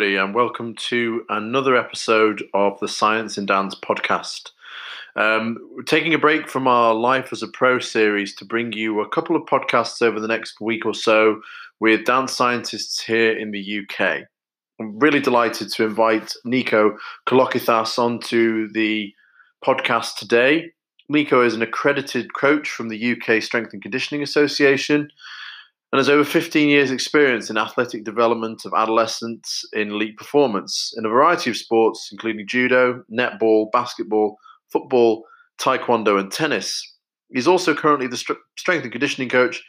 everybody, and welcome to another episode of the Science in Dance podcast. Um, we're taking a break from our Life as a Pro series to bring you a couple of podcasts over the next week or so with dance scientists here in the UK. I'm really delighted to invite Nico Kolokythas onto the podcast today. Nico is an accredited coach from the UK Strength and Conditioning Association and has over 15 years' experience in athletic development of adolescents in elite performance in a variety of sports, including judo, netball, basketball, football, taekwondo, and tennis. He's also currently the strength and conditioning coach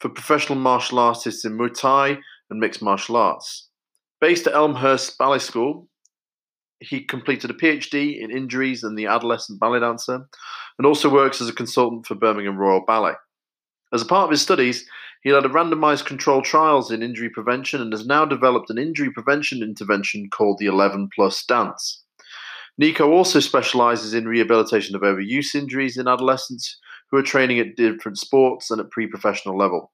for professional martial artists in Muay Thai and mixed martial arts. Based at Elmhurst Ballet School, he completed a PhD in injuries and the adolescent ballet dancer, and also works as a consultant for Birmingham Royal Ballet. As a part of his studies, he led a randomized controlled trials in injury prevention and has now developed an injury prevention intervention called the 11 plus dance. Nico also specializes in rehabilitation of overuse injuries in adolescents who are training at different sports and at pre professional level.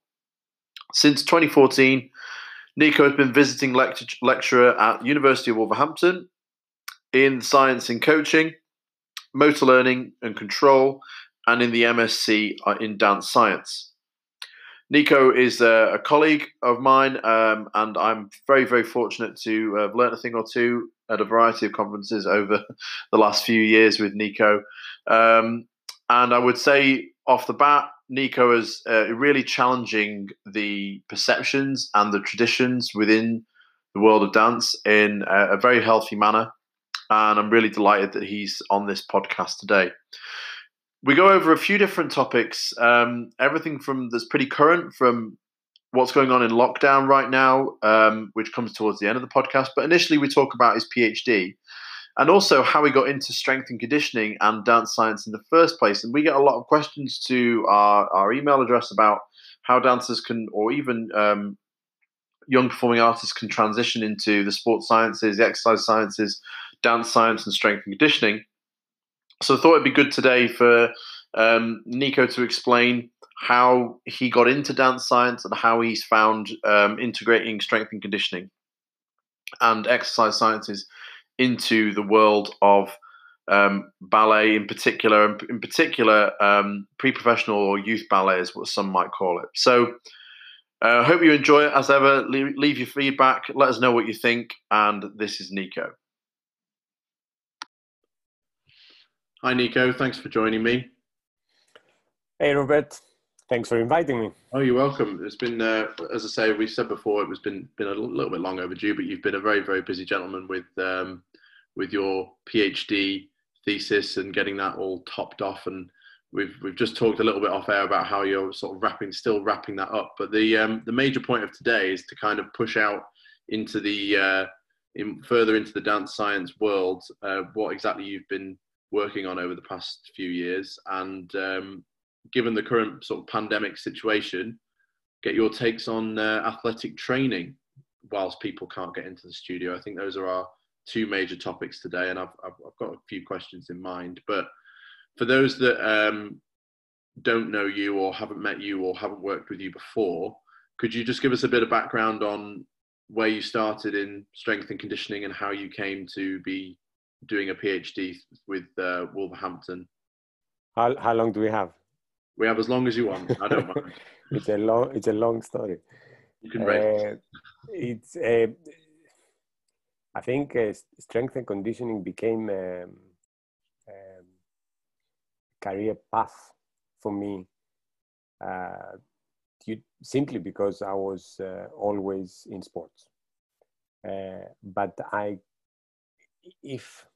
Since 2014, Nico has been visiting lect- lecturer at University of Wolverhampton in science and coaching, motor learning and control, and in the MSc uh, in dance science. Nico is a, a colleague of mine, um, and I'm very, very fortunate to have learned a thing or two at a variety of conferences over the last few years with Nico. Um, and I would say off the bat, Nico is uh, really challenging the perceptions and the traditions within the world of dance in a, a very healthy manner. And I'm really delighted that he's on this podcast today we go over a few different topics. Um, everything from that's pretty current, from what's going on in lockdown right now, um, which comes towards the end of the podcast. But initially, we talk about his PhD and also how he got into strength and conditioning and dance science in the first place. And we get a lot of questions to our, our email address about how dancers can, or even um, young performing artists can transition into the sports sciences, the exercise sciences, dance science, and strength and conditioning. So I thought it'd be good today for um, Nico to explain how he got into dance science and how he's found um, integrating strength and conditioning and exercise sciences into the world of um, ballet in particular, and in particular um, pre-professional or youth ballet is what some might call it. So I uh, hope you enjoy it. As ever, leave, leave your feedback. Let us know what you think. And this is Nico. Hi, Nico. Thanks for joining me. Hey, Robert. Thanks for inviting me. Oh, you're welcome. It's been, uh, as I say, we said before, it was been been a little bit long overdue, but you've been a very, very busy gentleman with um, with your PhD thesis and getting that all topped off. And we've we've just talked a little bit off air about how you're sort of wrapping, still wrapping that up. But the um, the major point of today is to kind of push out into the uh, in, further into the dance science world. Uh, what exactly you've been working on over the past few years. And um, given the current sort of pandemic situation, get your takes on uh, athletic training whilst people can't get into the studio. I think those are our two major topics today, and I've, I've, I've got a few questions in mind. But for those that um, don't know you or haven't met you or haven't worked with you before, could you just give us a bit of background on where you started in strength and conditioning and how you came to be doing a PhD with uh, Wolverhampton. How how long do we have? We have as long as you want. I don't mind. it's a long it's a long story. You can. Uh, it's uh, I think uh, strength and conditioning became a um, um, career path for me. Uh, you, simply because I was uh, always in sports. Uh, but I, if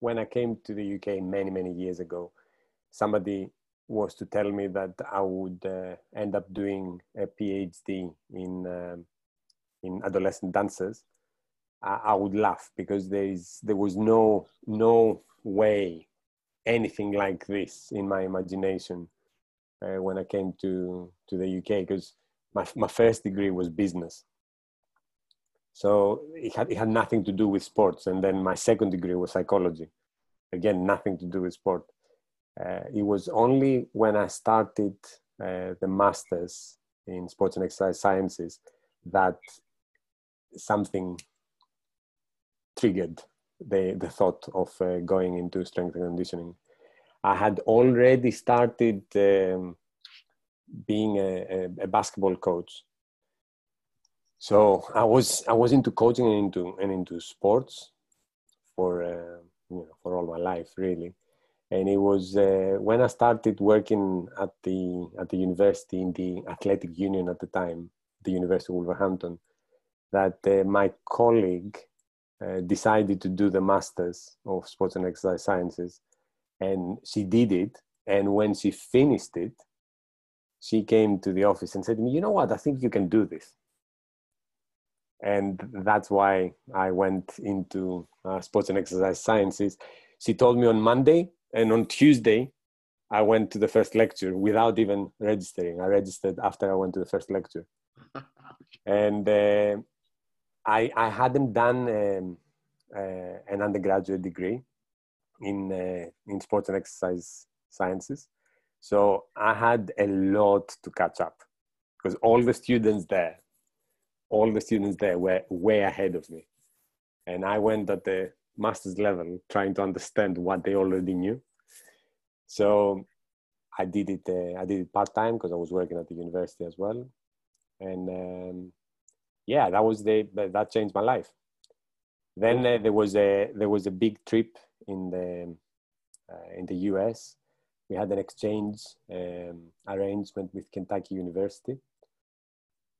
when I came to the UK many, many years ago, somebody was to tell me that I would uh, end up doing a PhD in um, in adolescent dances, I, I, would laugh because there is there was no no way anything like this in my imagination uh, when I came to to the UK because my my first degree was business, so it had, it had nothing to do with sports. And then my second degree was psychology. Again, nothing to do with sport. Uh, it was only when I started uh, the master's in sports and exercise sciences that something triggered the, the thought of uh, going into strength and conditioning. I had already started um, being a, a, a, basketball coach. So I was I was into coaching and into and into sports for uh, you know for all my life really, and it was uh, when I started working at the at the university in the athletic union at the time, the University of Wolverhampton, that uh, my colleague uh, decided to do the masters of sports and exercise sciences. And she did it. And when she finished it she came to the office and said to me you know what? I think you can do this and that's why i went into uh, sports and exercise sciences. She told me on monday and on tuesday i went to the first lecture without even registering. I registered after i went to the first lecture. And uh, I, I hadn't done um, uh, an undergraduate degree in, uh, in sports and exercise sciences. So I had a lot to catch up because all the students there, all the students there were way ahead of me. And I went at the master's level trying to understand what they already knew. So I did it. Uh, I did it part time because I was working at the university as well, and um, yeah, that was the that changed my life. Then uh, there was a there was a big trip in the uh, in the U.S. We had an exchange um, arrangement with Kentucky University.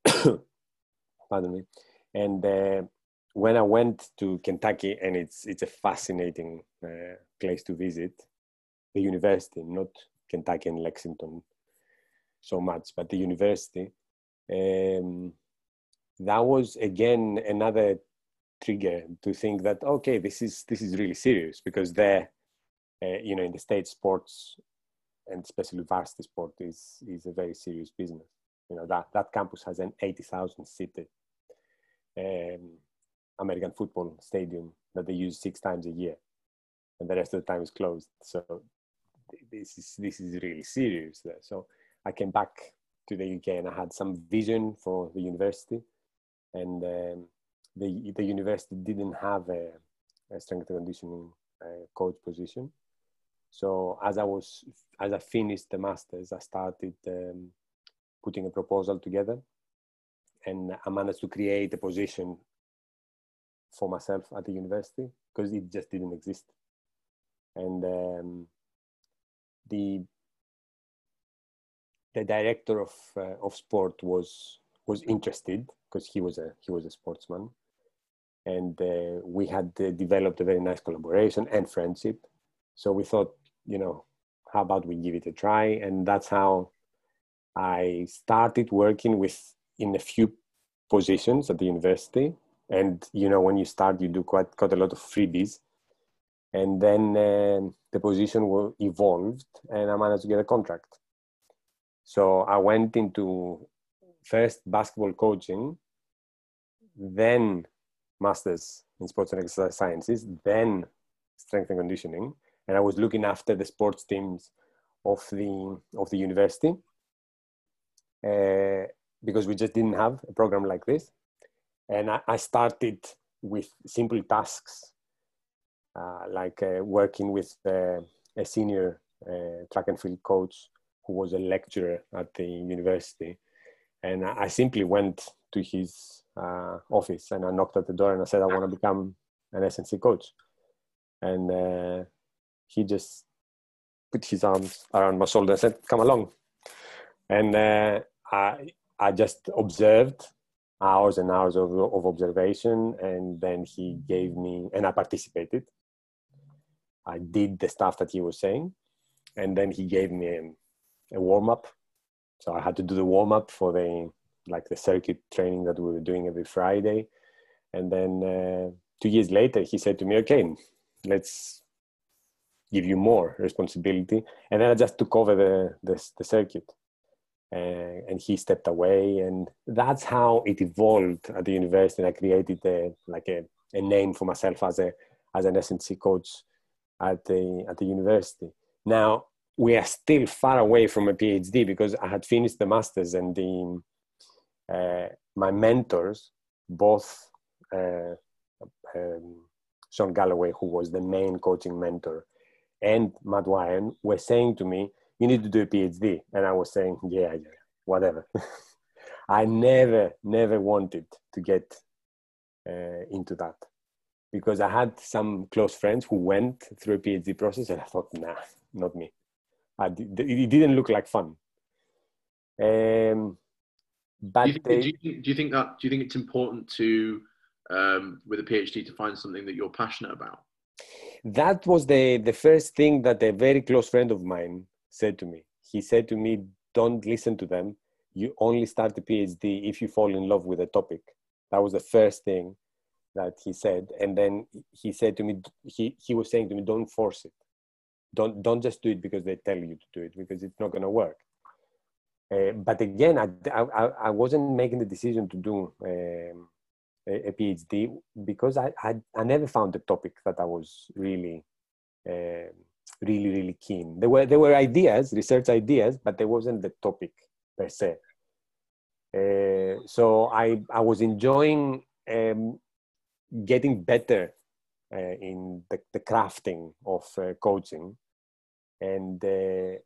Pardon me. And uh, when I went to Kentucky, and it's it's a fascinating uh, place to visit, the university, not Kentucky and Lexington so much, but the university. Um, that was again another trigger to think that okay this is this is really serious because there uh, you know in the state sports and especially varsity sport is is a very serious business you know that that campus has an 80,000 seated um, American football stadium that they use six times a year and the rest of the time is closed. So this is this is really serious there. So I came back to the UK and I had some vision for the university and um, the the university didn't have a, a strength and conditioning uh, coach position. So as I was as I finished the masters, I started um, putting a proposal together, and I managed to create a position for myself at the university because it just didn't exist, and um, the the director of uh, of sport was was interested because he was a he was a sportsman, and uh, we had uh, developed a very nice collaboration and friendship. So we thought, you know, how about we give it a try? And that's how I started working with in a few positions at the university. And you know, when you start, you do quite quite a lot of freebies. And then uh, the position evolved, and I managed to get a contract. So I went into first basketball coaching, then masters in sports and exercise sciences, then strength and conditioning, and I was looking after the sports teams of the of the university uh, because we just didn't have a program like this, and I, I started with simple tasks uh, like uh, working with uh, a senior uh, track and field coach who was a lecturer at the university and I simply went to his uh, office and I knocked at the door and I said, I want to become an S&C coach. And he just put his arms around my shoulder and said, come along. And uh, I, I just observed hours and hours of, of observation. And then he gave me, and I participated. I did the stuff that he was saying. And then he gave me a, a warm up so I had to do the warm up for the like the circuit training that we were doing every Friday, and then uh, two years later he said to me, "Okay, let's give you more responsibility," and then I just took over the the, the circuit. Uh, and he stepped away, and that's how it evolved at the university. And I created a, like a, a name for myself as a as an S&C coach at the at the university. Now we are still far away from a PhD because I had finished the masters and the uh, my mentors both uh, um, Sean Galloway, who was the main coaching mentor, and Matt were saying to me, "You need to do a PhD," and I was saying, "Yeah, yeah, whatever." I never, never wanted to get uh, into that because I had some close friends who went through a PhD process, and I thought, "Nah, not me." I, it didn't look like fun. Um, but do you, think, they, do, you think, do you think that do you think it's important to um, with a PhD to find something that you're passionate about? That was the the first thing that a very close friend of mine said to me. He said to me, "Don't listen to them. You only start a PhD if you fall in love with a topic." That was the first thing that he said, and then he said to me, he he was saying to me, "Don't force it. Don't don't just do it because they tell you to do it because it's not going to work." Uh, but again, I, I, I, wasn't making the decision to do um, a, a, PhD because I, I, I, never found a topic that I was really, uh, really, really keen. There were, there were ideas, research ideas, but there wasn't the topic per se. Uh, so I, I was enjoying um, getting better uh, in the, the, crafting of uh, coaching. And uh,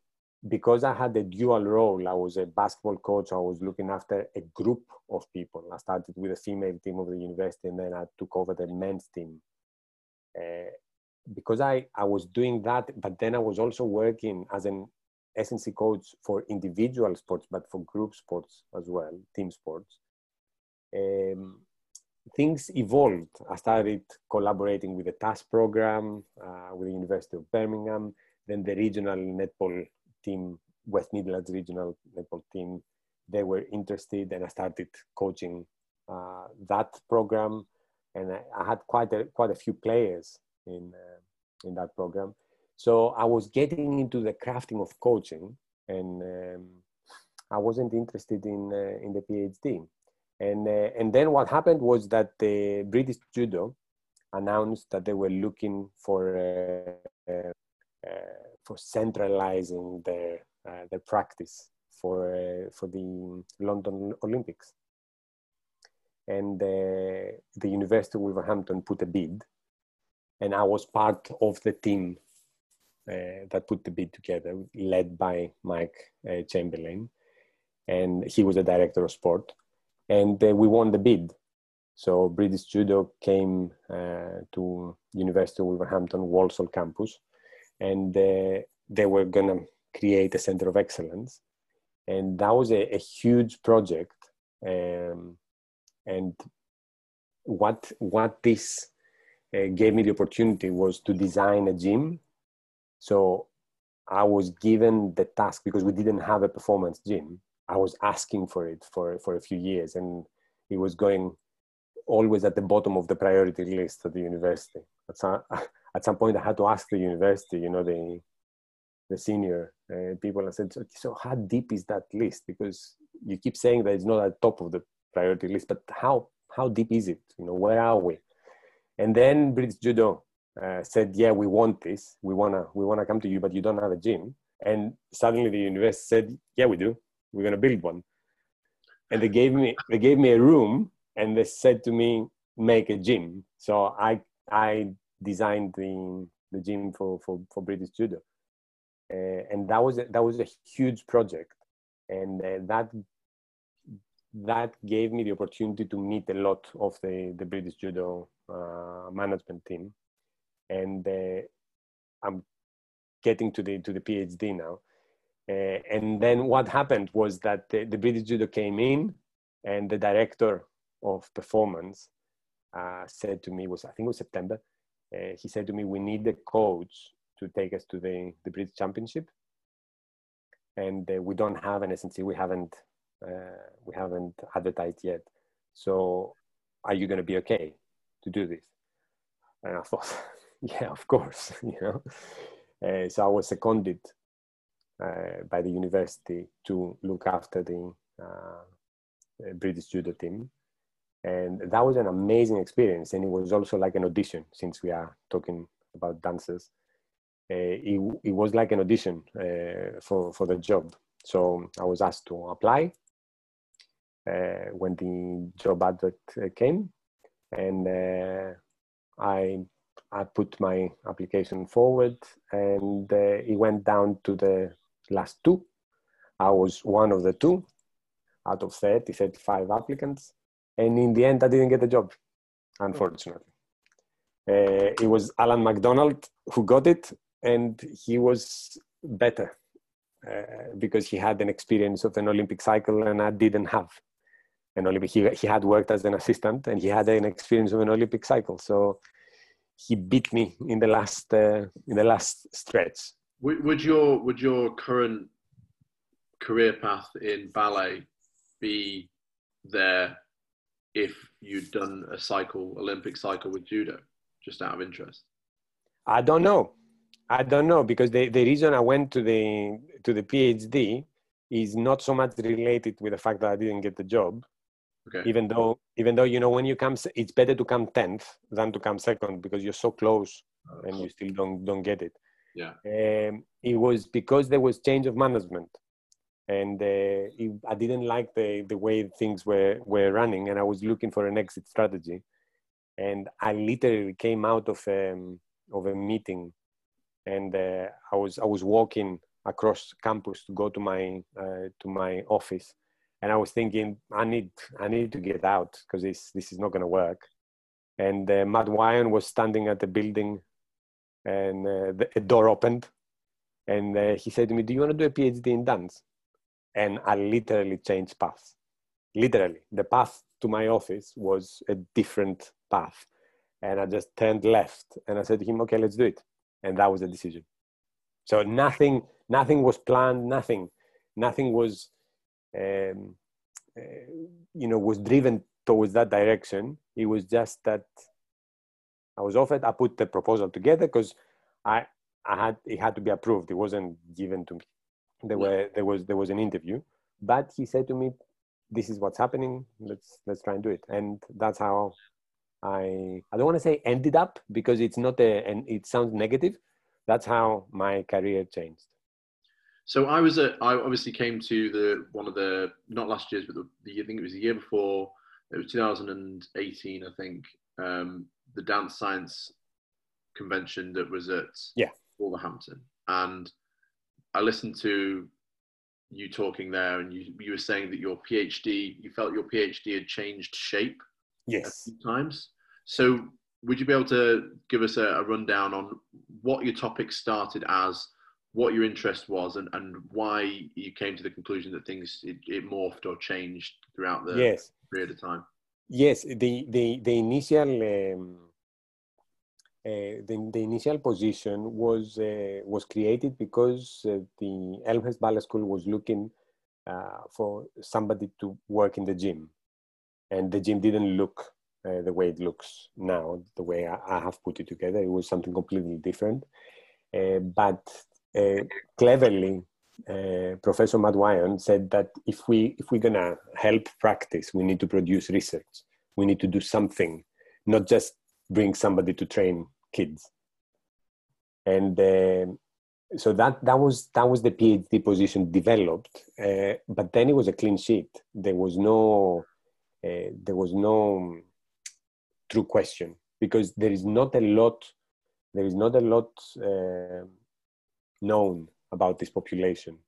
because I had a dual role, I was a basketball coach, I was looking after a group of people. I started with a female team of the university and then I took over the men's team. Because I, I was doing that, but then I was also working as an S&C coach for individual sports, but for group sports as well, team sports. Um, things evolved. I started collaborating with the TASS program, uh, with the University of Birmingham, then the regional netball team, West Midlands regional netball team, they were interested and I started coaching uh, that program. And I, I, had quite a, quite a few players in, uh, in that program. So I was getting into the crafting of coaching and um, I wasn't interested in, uh, in the PhD. And, uh, and then what happened was that the British Judo announced that they were looking for for centralizing their their practice for uh, for the London Olympics. And uh, the University of Wolverhampton put a bid, and I was part of the team uh, that put the bid together, led by Mike uh, Chamberlain, and he was the director of sport, and uh, we won the bid. So British Judo came to University of Wolverhampton Walsall campus. And uh, they were going to create a center of excellence. And that was a, a huge project. Um, and what what this uh, gave me the opportunity was to design a gym so i was given the task because we didn't have a performance gym i was asking for it for for a few years and it was going always at the bottom of the priority list at the university at some at some point I had to ask the university, you know, the the senior uh, people. I said, so, how deep is that list? Because you keep saying that it's not at top of the priority list, but how how deep is it? You know, where are we? And then British Judo uh, said, yeah, we want this. We wanna we wanna come to you, but you don't have a gym. And suddenly the university said, yeah, we do. We're gonna build one. And they gave me they gave me a room, and they said to me, make a gym. So I I designed the, the gym for, for, for British Judo. Uh, and that was, a, that was a huge project. And uh, that, that gave me the opportunity to meet a lot of the, the British Judo management team. And uh, I'm getting to the, to the PhD now. Uh, and then what happened was that the, the, British Judo came in and the director of performance uh, said to me was I think it was September uh, he said to me, "We need the coach to take us to the the British Championship, and uh, we don't have an S&C. We haven't uh, we haven't advertised yet. So, are you going to be okay to do this?" And I thought, "Yeah, of course." you know, uh, so I was seconded uh, by the university to look after the uh, British judo team. And that was an amazing experience. And it was also like an audition since we are talking about dancers. Uh, it, it was like an audition uh, for, for the job. So i was asked to apply uh, when the job advert came and uh, i I put my application forward, and uh, it went down to the last two. I was one of the two out of 30, 35 applicants. And in the end, I didn't get the job, unfortunately. Uh, it was Alan McDonald who got it, and he was better uh, because he had an experience of an Olympic cycle, and I didn't have an Olympic. He, he had worked as an assistant, and he had an experience of an Olympic cycle. So he beat me in the last uh, in the last stretch. Would, would your would your current career path in ballet be there if you'd done a cycle, Olympic cycle with judo, just out of interest? I don't know. I don't know because the, the reason I went to the to the PhD is not so much related with the fact that I didn't get the job. Okay. Even though even though you know when you come, it's better to come tenth than to come second because you're so close and you still don't don't get it. Yeah. Um, it was because there was change of management and uh, it, I didn't like the the way things were were running, and I was looking for an exit strategy. And I literally came out of um, of a meeting, and uh, I was I was walking across campus to go to my uh, to my office, and I was thinking I need I need to get out because this this is not going to work. And uh, Matt Wyon was standing at the building, and uh, the, a door opened, and uh, he said to me, "Do you want to do a PhD in dance?" and I literally changed paths. Literally, the path to my office was a different path. And I just turned left and I said to him, okay, let's do it. And that was the decision. So nothing, nothing was planned, nothing, nothing was, um, uh, you know, was driven towards that direction. It was just that I was offered, I put the proposal together because I, I had, it had to be approved. It wasn't given to me. There were there was there was an interview but he said to me this is what's happening. Let's let's try and do it. And that's how i i don't want to say ended up because it's not a and it sounds negative. That's how my career changed so i was a i obviously came to the one of the not last year's but the, the i think it was the year before it was 2018 i think um the dance science convention that was at yeah wolverhampton and I listened to you talking there, and you you were saying that your PhD, you felt your PhD had changed shape. Yes. times. So, would you be able to give us a, a, rundown on what your topic started as, what your interest was, and, and why you came to the conclusion that things it, it morphed or changed throughout the yes. period of time? Yes, the the the initial. Um, uh, the, the, initial position was uh, was created because uh, the Elmhurst Ballet School was looking uh, for somebody to work in the gym, and the gym didn't look uh, the way it looks now. The way I, I, have put it together, it was something completely different. Uh, but cleverly, Professor Matt Wyon said that if we if we're gonna help practice, we need to produce research. We need to do something, not just bring somebody to train kids and uh, so that that was that was the phd position developed uh, but then it was a clean sheet there was no uh, there was no true question because there is not a lot there is not a lot uh, known about this population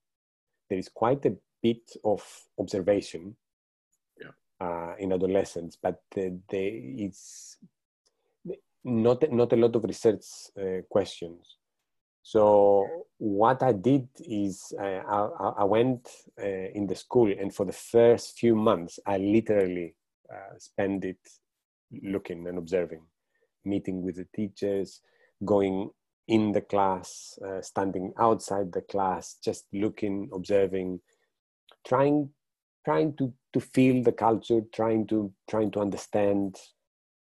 there is quite a bit of observation yeah. Uh, in adolescents but the, it's not not a lot of research uh, questions. So what I did is uh, I, I, went uh, in the school, and for the first few months, I literally uh, spent it looking and observing, meeting with the teachers, going in the class, uh, standing outside the class, just looking, observing, trying trying to to feel the culture, trying to trying to understand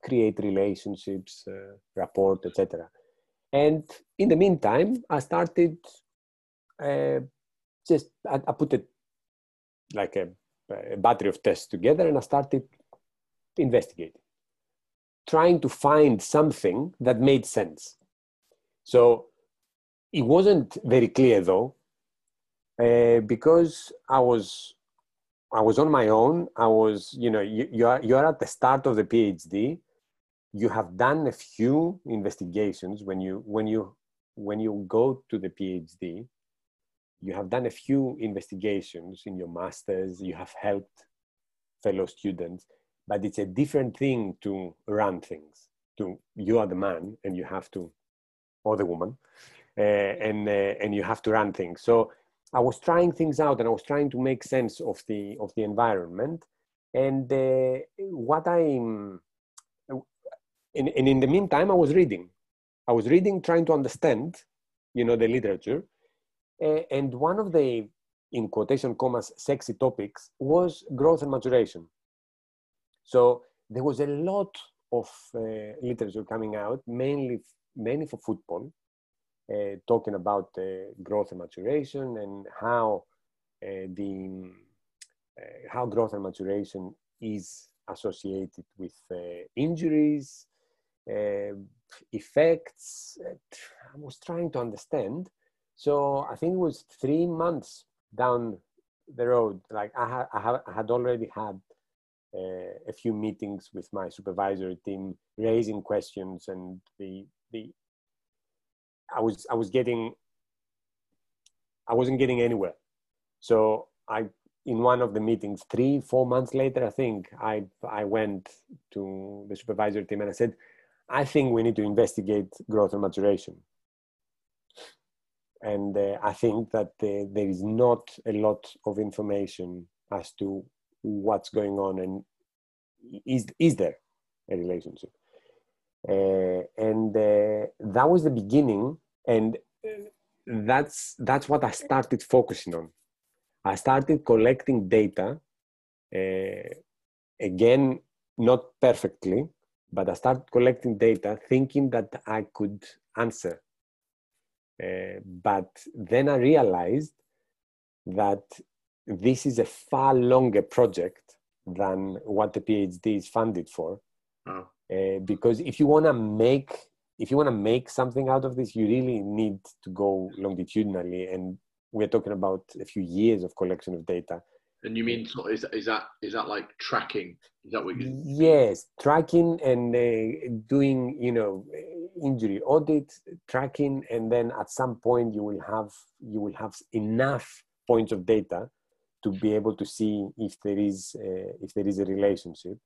create relationships, uh, rapport, etc. And in the meantime, I started uh, just I, I, put it like a, a battery of tests together, and I started investigating, trying to find something that made sense. So it wasn't very clear though, uh, because I was I was on my own. I was, you know, you, you are you are at the start of the PhD, you have done a few investigations when you when you when you go to the phd you have done a few investigations in your masters. You have helped fellow students but it's a different thing to run things. To you are the man and you have to or the woman uh, and uh, and you have to run things so i was trying things out and i was trying to make sense of the of the environment and uh, what i'm and, and in the meantime, I was reading. I was reading, trying to understand, you know, the literature. Uh, and one of the, in quotation commas, sexy topics was growth and maturation. So there was a lot of uh, literature coming out, mainly, mainly for football, uh, talking about growth and maturation and how the how growth and maturation is associated with uh, injuries, uh, effects. I was trying to understand. So I think it was three months down the road. Like I had, I, had, I had already had uh, a few meetings with my supervisory team, raising questions, and the the I was I was getting I wasn't getting anywhere. So I in one of the meetings, three four months later, I think I I went to the supervisory team and I said, I think we need to investigate growth and maturation. And uh, I think that uh, there is not a lot of information as to what's going on and is, is there a relationship. Uh, and uh, that was the beginning. And that's, that's what I started focusing on. I started collecting data, uh, again, not perfectly, but I started collecting data thinking that I could answer. Uh, but then I realized that this is a far longer project than what the PhD is funded for. Oh. Uh, because if you want to make if you want to make something out of this, you really need to go longitudinally, and we're talking about a few years of collection of data. And you mean is is that is that like tracking? Is that what you? Yes, tracking and uh, doing you know injury audit, tracking, and then at some point you will have you will have enough points of data to be able to see if there is uh, if there is a relationship.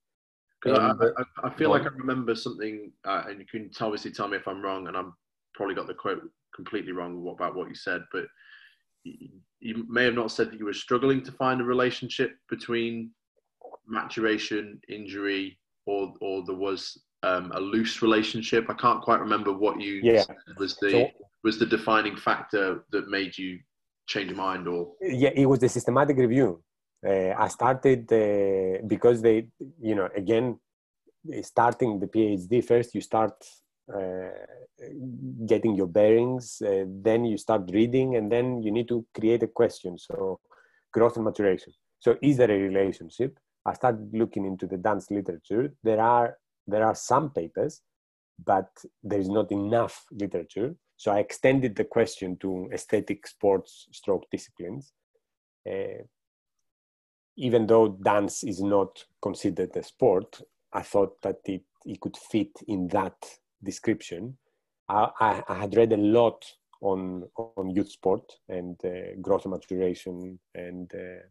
Because I, I, I, feel like I remember something, uh, and you can obviously tell me if I'm wrong, and I'm probably got the quote completely wrong about what you said, but you may have not said that you were struggling to find a relationship between maturation, injury, or or there was um, a loose relationship. I can't quite remember what you yeah. was the so, was the defining factor that made you change your mind, or yeah, it was the systematic review. Uh, I started uh, because they, you know, again, starting the PhD first, you start uh, getting your bearings uh, then you start reading and then you need to create a question. So growth and maturation. So is there a relationship? I started looking into the dance literature. There are there are some papers but there is not enough literature. So i extended the question to aesthetic sports stroke disciplines. Uh, even though dance is not considered a sport i thought that it, it could fit in that description, I, I, had read a lot on on youth sport and uh, growth maturation and uh,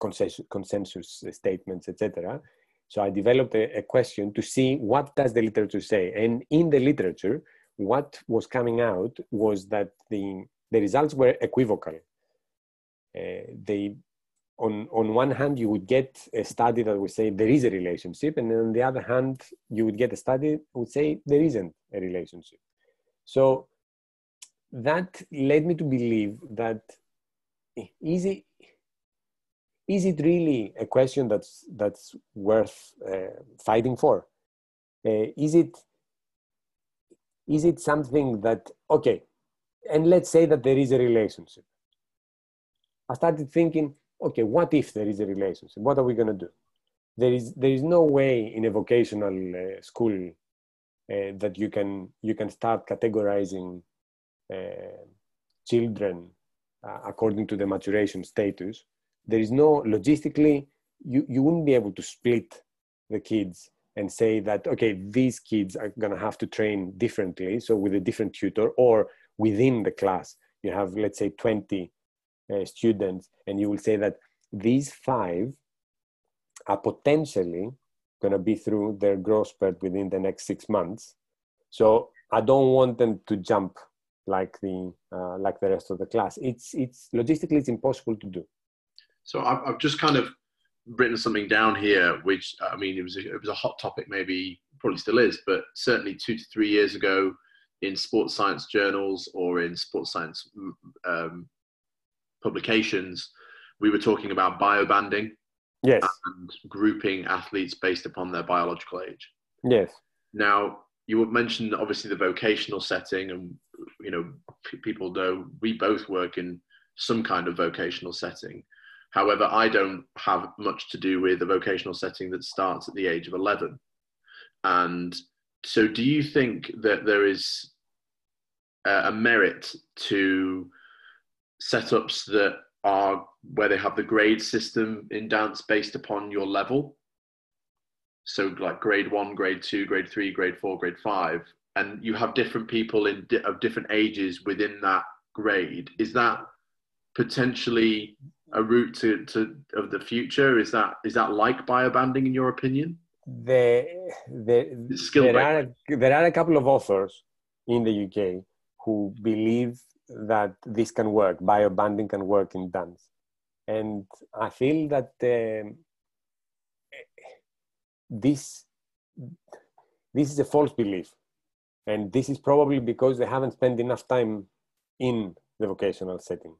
consensus, consensus statements, etc. So I developed a, a, question to see what does the literature say, and in the literature, what was coming out was that the the results were equivocal. Uh, they on, on one hand, you would get a study that would say there is a relationship, and on the other hand, you would get a study that would say there isn't a relationship. So that led me to believe that is it, is it really a question that's, that's worth uh, fighting for? Uh, is, it, is it something that, okay, and let's say that there is a relationship. I started thinking, okay, what if there is a relationship? What are we going to do? There is, there is no way in a vocational uh, school uh, that you can, you can start categorizing uh, children uh, according to the maturation status. There is no, logistically, you, you wouldn't be able to split the kids and say that okay these kids are going to have to train differently so with a different tutor or within the class you have let's say 20 uh, students and you will say that these five are potentially going to be through their growth spurt within the next six months. So i don't want them to jump like the uh, like the rest of the class. It's it's logistically it's impossible to do. So I've, I've just kind of written something down here, which I mean, it was a, it was a hot topic, maybe probably still is, but certainly two to three years ago in sports science journals or in sports science um, publications, we were talking about biobanding. Yes. And grouping athletes based upon their biological age. Yes. Now, you mentioned obviously the vocational setting, and you know, p- people know we both work in some kind of vocational setting. However, I don't have much to do with a vocational setting that starts at the age of 11. And so, do you think that there is a merit to setups that are where they have the grade system in dance based upon your level? So, like grade one, grade two, grade three, grade four, grade five, and you have different people in di- of different ages within that grade. Is that potentially a route to, to of the future? Is that is that like biobanding in your opinion? The, the, there, are, there are a couple of authors in the UK who believe that this can work, biobanding can work in dance. And I feel that um, this, this is a false belief. And this is probably because they haven't spent enough time in the vocational setting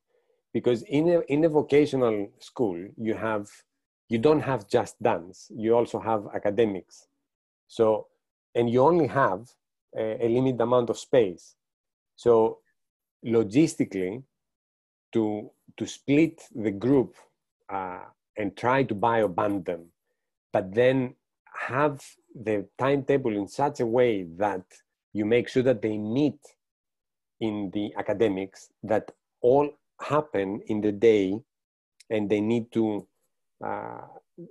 because in a, in a vocational school you have you don't have just dance you also have academics so and you only have a, a limited amount of space so logistically to to split the group uh, and try to bioband them but then have the timetable in such a way that you make sure that they meet in the academics that all happen in the day and they need to uh,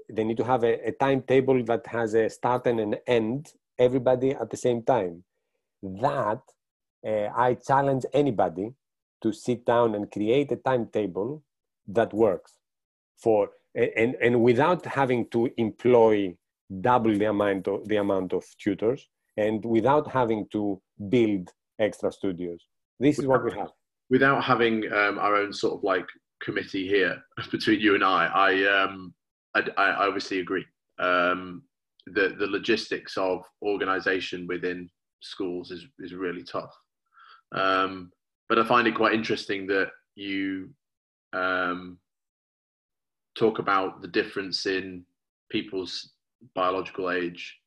they need to have a, a, timetable that has a start and an end everybody at the same time. That uh, i challenge anybody to sit down and create a timetable that works for and, and without having to employ double the amount of the amount of tutors and without having to build extra studios this is what we have without having um, our own sort of like committee here between you and I, I, um, I, I obviously agree. Um, the the logistics of organisation within schools is is really tough. Um, but I find it quite interesting that you um, talk about the difference in people's biological age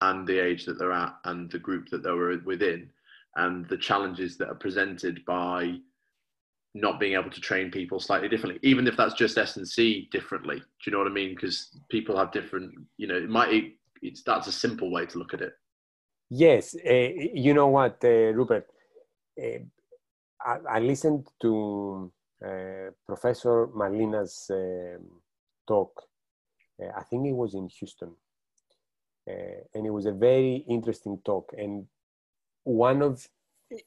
and the age that they're at and the group that they were within and the challenges that are presented by not being able to train people slightly differently, even if that's just S and C differently. Do you know what I mean? Because people have different, you know, it might it's that's a simple way to look at it. Yes, uh, you know what, uh, Rupert. Uh, I, I, listened to Professor Malina's um, talk. I think it was in Houston, and it was a very interesting talk. And one of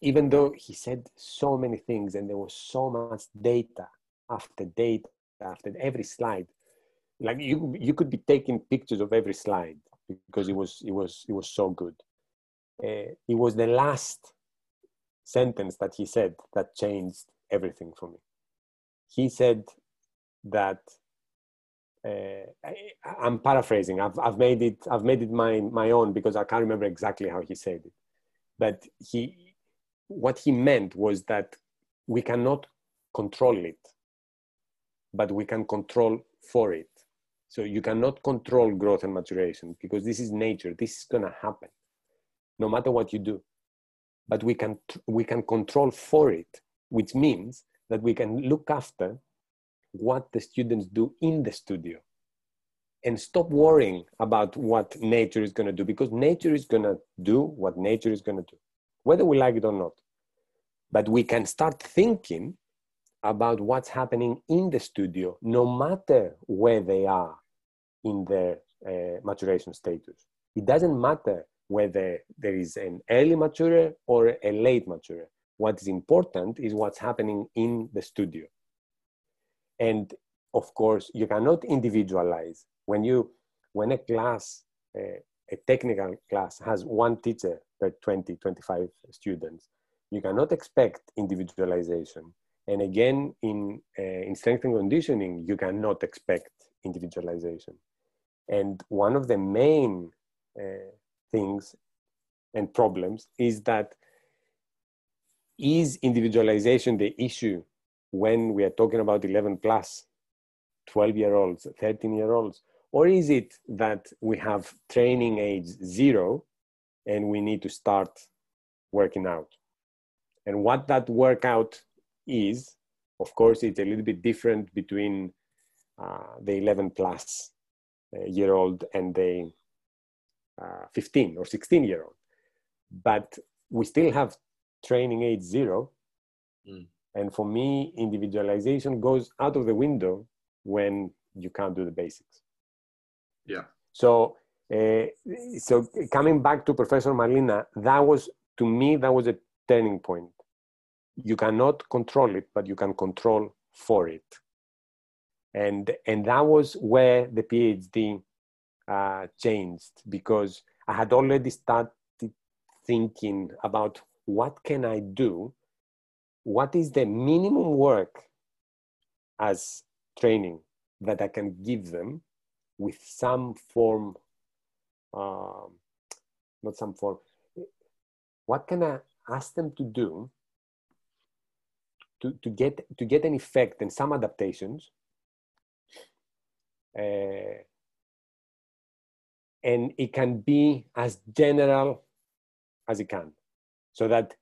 even though he said so many things and there was so much data after data after every slide like you you could be taking pictures of every slide because it was it was it was so good uh, it was the last sentence that he said that changed everything for me. He said that uh, I, am paraphrasing. I've, I've made it i've made it my my own because i can't remember exactly how he said it. But he what he meant was that we cannot control it but we can control for it. So you cannot control growth and maturation because this is nature. This is going to happen. No matter what you do but we can we can control for it which means that we can look after what the students do in the studio. And stop worrying about what nature is going to do because nature is going to do what nature is going to do whether we like it or not. But we can start thinking about what's happening in the studio no matter where they are in their uh, maturation status. It doesn't matter whether there is an early mature or a late mature. What is important is what's happening in the studio. And of course, you cannot individualize. When you, when a class, uh, a technical class has one teacher per 20, 25 students, you cannot expect individualization. And again, in, uh, in strength and conditioning, you cannot expect individualization. And one of the main uh, things and problems is that is individualization the issue when we are talking about 11 plus 12 year olds 13 year olds or is it that we have training age zero and we need to start working out? And what that workout is of course it's a little bit different between uh, the 11 plus uh, year old and the uh, 15 or 16 year old. But we still have training age zero. Mm. and for me individualization goes out of the window when you can't do the basics. Yeah. So uh, so coming back to professor malina that was to me that was a turning point. You cannot control it but you can control for it. And and that was where the phd uh, changed because i had already started thinking about what can i do? What is the minimum work as training that i can give them with some form um, not some form what can i ask them to do to, to get to get an effect and some adaptations uh, and it can be as general as it can. So that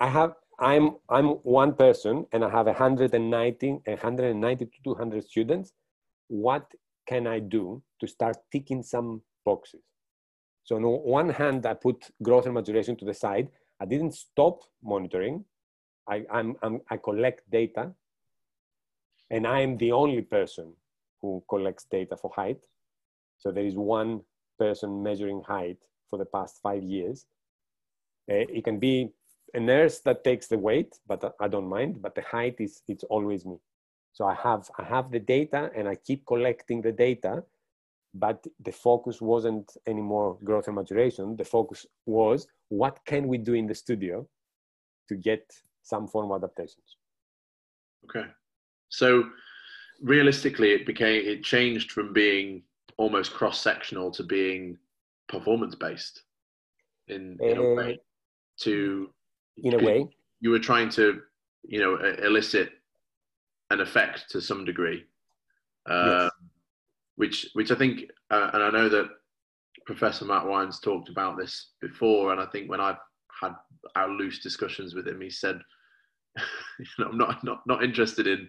i have i'm i'm one person and i have 190 190 to 200 students. What can i do to start ticking some boxes? So on one hand i put growth and maturation to the side. I didn't stop monitoring. I, I'm, I'm, I collect data, and I am the only person who collects data for height. So there is one person measuring height for the past five years. Uh, it can be a nurse that takes the weight, but I don't mind. But the height is it's always me. So I have I have the data, and I keep collecting the data. But the focus wasn't anymore growth and maturation. The focus was what can we do in the studio to get some form of adaptations. Okay. So realistically, it became, it changed from being almost cross sectional to being performance based in, in uh, a way to, in a way, you were trying to, you know, elicit an effect to some degree. Uh, yes. Which, which I think, uh, and I know that Professor Matt Wyon talked about this before, and I think when I've had our loose discussions with him, he said you know, I'm not, not not interested in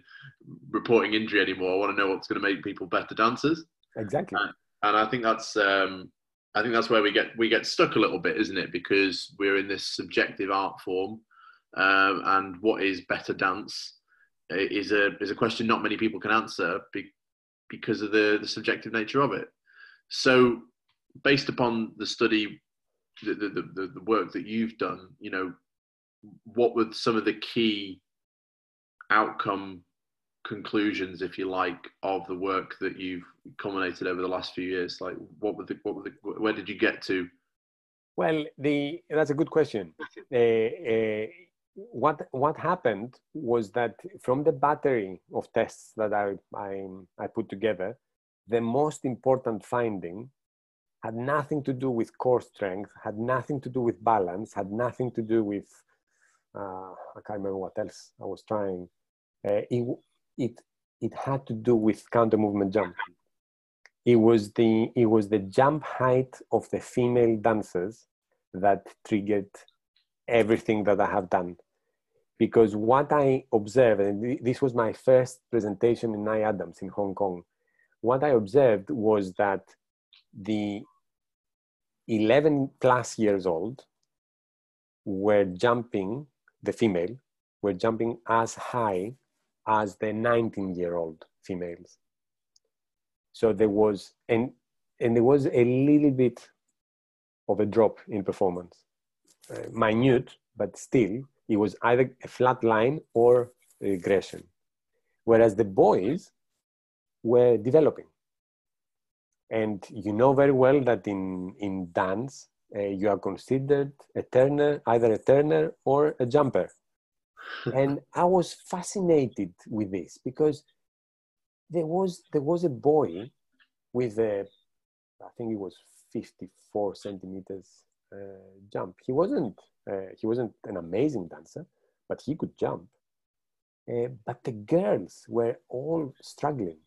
reporting injury anymore. I want to know what's going to make people better dancers. Exactly. And, and I think that's um, I think that's where we get we get stuck a little bit, isn't it? Because we're in this subjective art form, um, and what is better dance is a is a question not many people can answer be, because of the the subjective nature of it. So, based upon the study, the the, the, the work that you've done, you know, what were some of the key outcome conclusions, if you like, of the work that you've culminated over the last few years? Like, what were the, what were the, where did you get to? Well, the that's a good question. Uh, uh, what what happened was that from the battery of tests that I, I I put together, the most important finding had nothing to do with core strength, had nothing to do with balance, had nothing to do with uh, I can't remember what else I was trying. Uh, it, it, it had to do with counter movement jump. It was the it was the jump height of the female dancers that triggered everything that I have done. Because what I observed, and this was my first presentation in IADMS in Hong Kong, what I observed was that the 11 plus years old were jumping the female were jumping as high as the 19 year old females. So there was, and, and there was a little bit of a drop in performance. Uh, minute, but still, it was either a flat line or regression. Whereas the boys were developing. And you know very well that in, in dance, uh, you are considered a turner, either a turner or a jumper. And I was fascinated with this because there was there was a boy with a, I think it was 54 centimeters uh, jump. He wasn't uh, he wasn't an amazing dancer, but he could jump. Uh, but the girls were all struggling,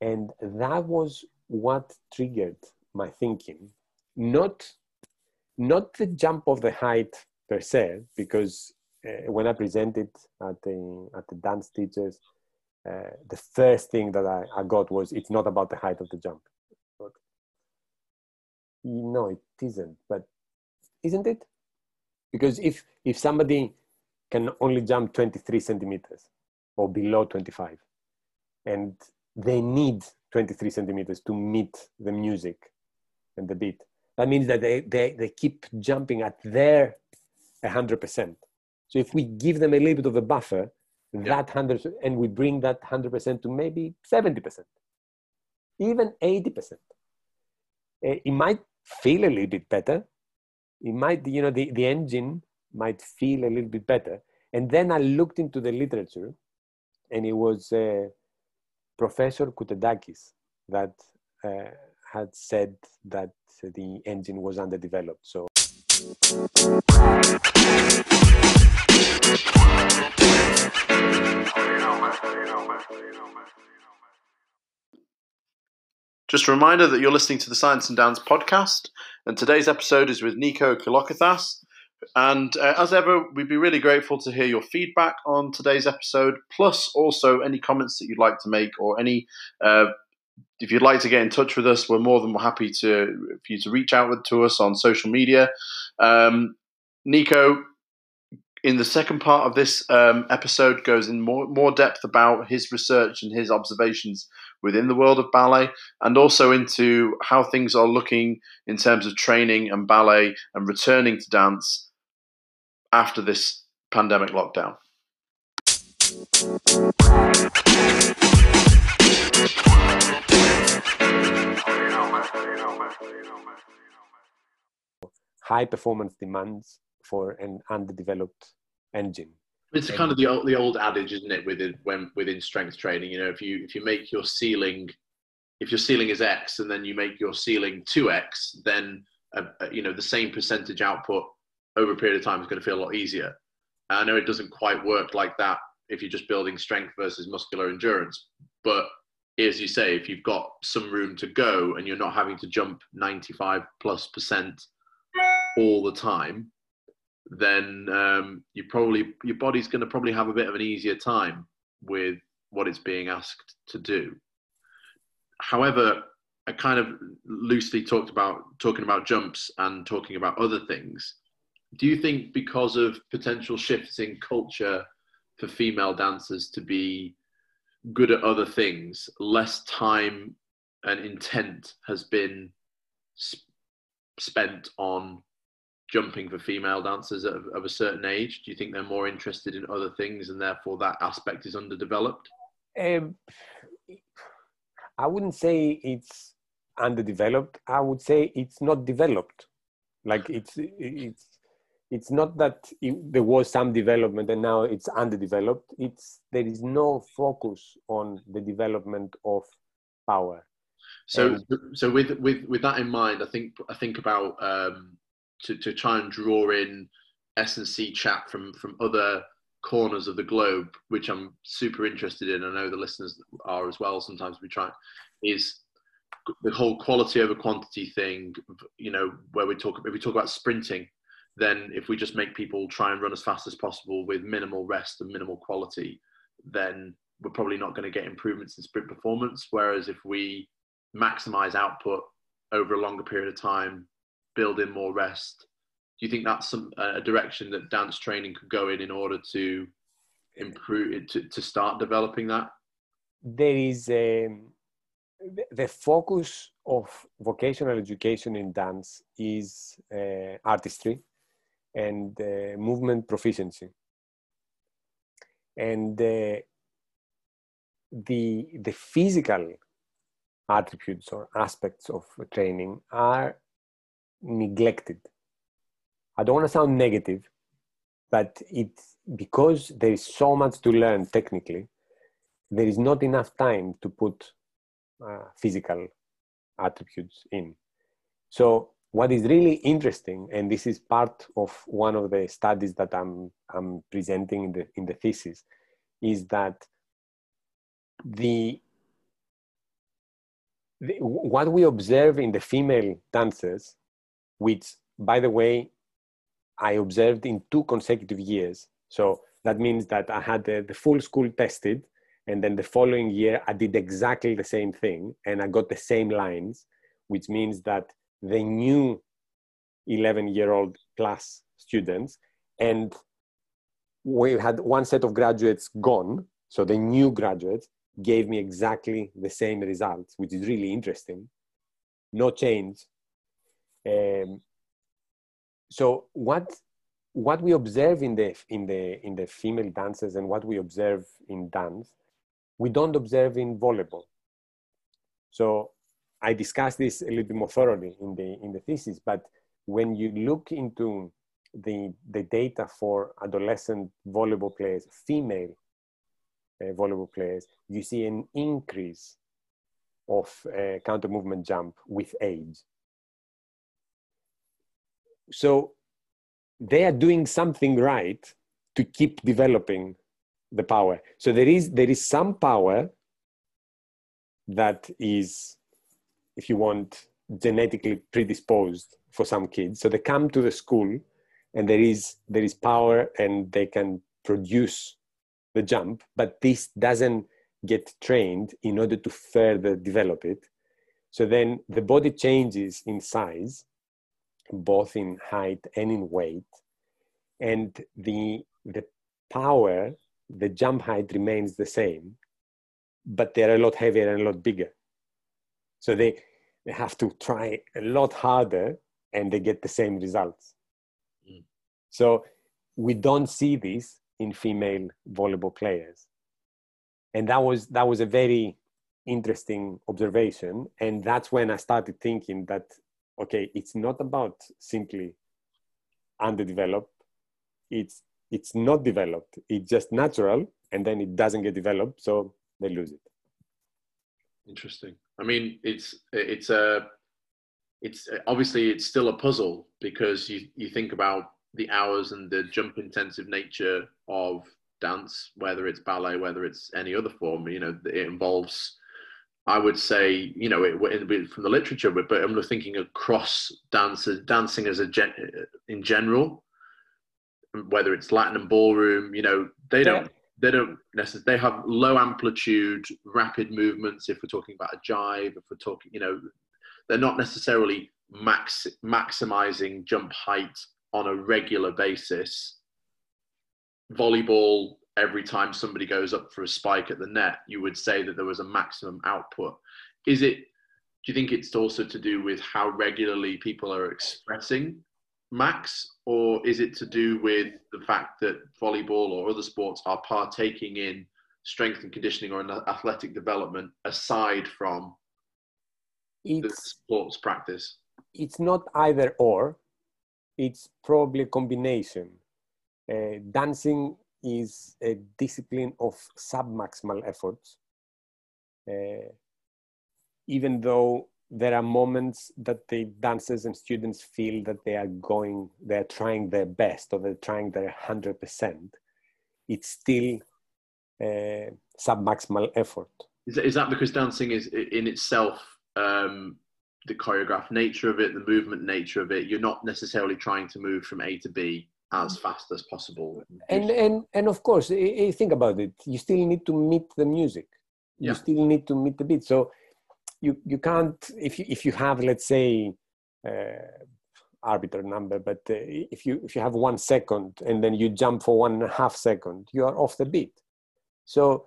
and that was what triggered my thinking. Not not the jump of the height per se, because uh, when I presented at the at the dance teachers, uh, the first thing that I, I got was it's not about the height of the jump. But, no, it isn't. But isn't it? Because if if somebody can only jump 23 centimeters or below 25, and they need 23 centimeters to meet the music and the beat, that means that they, they, they keep jumping at their 100%. So if we give them a little bit of a buffer, yeah. that 100 and we bring that 100% to maybe 70%, even 80%, eh, it might feel a little bit better. It might, you know, the, the engine might feel a little bit better. And then I looked into the literature and it was uh, Professor Koutedakis that uh, had said that the engine was underdeveloped. So. Just a reminder that you're listening to the Science and Dance podcast, and today's episode is with Nico Kolokythas. And uh, as ever, we'd be really grateful to hear your feedback on today's episode, plus also any comments that you'd like to make or any uh, if you'd like to get in touch with us, we're more than happy to for you to reach out to us on social media. Um, Nico, in the second part of this um, episode, goes in more more depth about his research and his observations within the world of ballet, and also into how things are looking in terms of training and ballet and returning to dance after this pandemic lockdown. high performance demands for an underdeveloped engine. It's and kind of the old, the old adage, isn't it? Within when within strength training, you know, if you if you make your ceiling, if your ceiling is X, and then you make your ceiling two X, then uh, uh, you know the same percentage output over a period of time is going to feel a lot easier. I know it doesn't quite work like that if you're just building strength versus muscular endurance, but as you say, if you've got some room to go and you're not having to jump 95 plus percent all the time, then um, you probably your body's going to probably have a bit of an easier time with what it's being asked to do. However, I kind of loosely talked about talking about jumps and talking about other things. Do you think because of potential shifts in culture for female dancers to be good at other things, less time and intent has been sp- spent on jumping for female dancers of, of, a certain age? Do you think they're more interested in other things and therefore that aspect is underdeveloped? Um, I wouldn't say it's underdeveloped. I would say it's not developed. Like it's it's it's not that it, there was some development and now it's underdeveloped. It's there is no focus on the development of power. So, and, so with with with that in mind, I think I think about um, to to try and draw in S and C chat from from other corners of the globe, which I'm super interested in. I know the listeners are as well. Sometimes we try is the whole quality over quantity thing. You know, where we talk if we talk about sprinting then if we just make people try and run as fast as possible with minimal rest and minimal quality, then we're probably not going to get improvements in sprint performance. Whereas if we maximize output over a longer period of time, build in more rest, do you think that's some a direction that dance training could go in in order to improve to, to start developing that? There is a, the focus of vocational education in dance is uh, artistry and uh, movement proficiency. And uh, the, the physical attributes or aspects of training are neglected. I don't want to sound negative, but it's because there is so much to learn technically, there is not enough time to put uh, physical attributes in. So what is really interesting, and this is part of one of the studies that I'm, I'm presenting in the, in the thesis, is that the, the what we observe in the female dancers, which by the way, I observed in two consecutive years. So that means that I had the, the full school tested, and then the following year I did exactly the same thing, and I got the same lines, which means that the new 11 year old class students and we had one set of graduates gone so the new graduates gave me exactly the same results which is really interesting no change um, so what what we observe in the in the in the female dancers and what we observe in dance we don't observe in volleyball so I discussed this a little bit more thoroughly in the in the thesis, but when you look into the the data for adolescent volleyball players, female uh, volleyball players, you see an increase of uh, counter movement jump with age. So they are doing something right to keep developing the power. So there is there is some power that is if you want, genetically predisposed for some kids. So they come to the school and there is there is power and they can produce the jump, but this doesn't get trained in order to further develop it. So then the body changes in size, both in height and in weight, and the the power, the jump height remains the same, but they're a lot heavier and a lot bigger. So they they have to try a lot harder and they get the same results. Mm. So we don't see this in female volleyball players. And that was that was a very interesting observation. And that's when I started thinking that okay, it's not about simply underdeveloped. It's it's not developed. It's just natural and then it doesn't get developed, so they lose it. Interesting. I mean, it's it's a it's obviously it's still a puzzle because you you think about the hours and the jump intensive nature of dance, whether it's ballet, whether it's any other form. You know, it involves. I would say, you know, it, from the literature, but I'm thinking across dances, dancing as a gen, in general, whether it's Latin and ballroom, you know, they don't they don't necessarily they have low amplitude rapid movements if we're talking about a jive if we're talking you know they're not necessarily max maximizing jump height on a regular basis. Volleyball every time somebody goes up for a spike at the net you would say that there was a maximum output is it do you think it's also to do with how regularly people are expressing max, or is it to do with the fact that volleyball or other sports are partaking in strength and conditioning or athletic development aside from it's, the sports practice? It's not either or, it's probably a combination. Uh, dancing is a discipline of submaximal efforts. Uh, even though there are moments that the dancers and students feel that they are going, they're trying their best or they're trying their 100%. It's still uh, submaximal effort. Is that, is that because dancing is in itself um, the choreographed nature of it, the movement nature of it? You're not necessarily trying to move from A to B as fast as possible. And and and of course, think about it. You still need to meet the music. You yeah. still need to meet the beat. So you you can't if you if you have let's say uh, arbitrary number but uh, if you if you have one second and then you jump for one and a half second you are off the beat so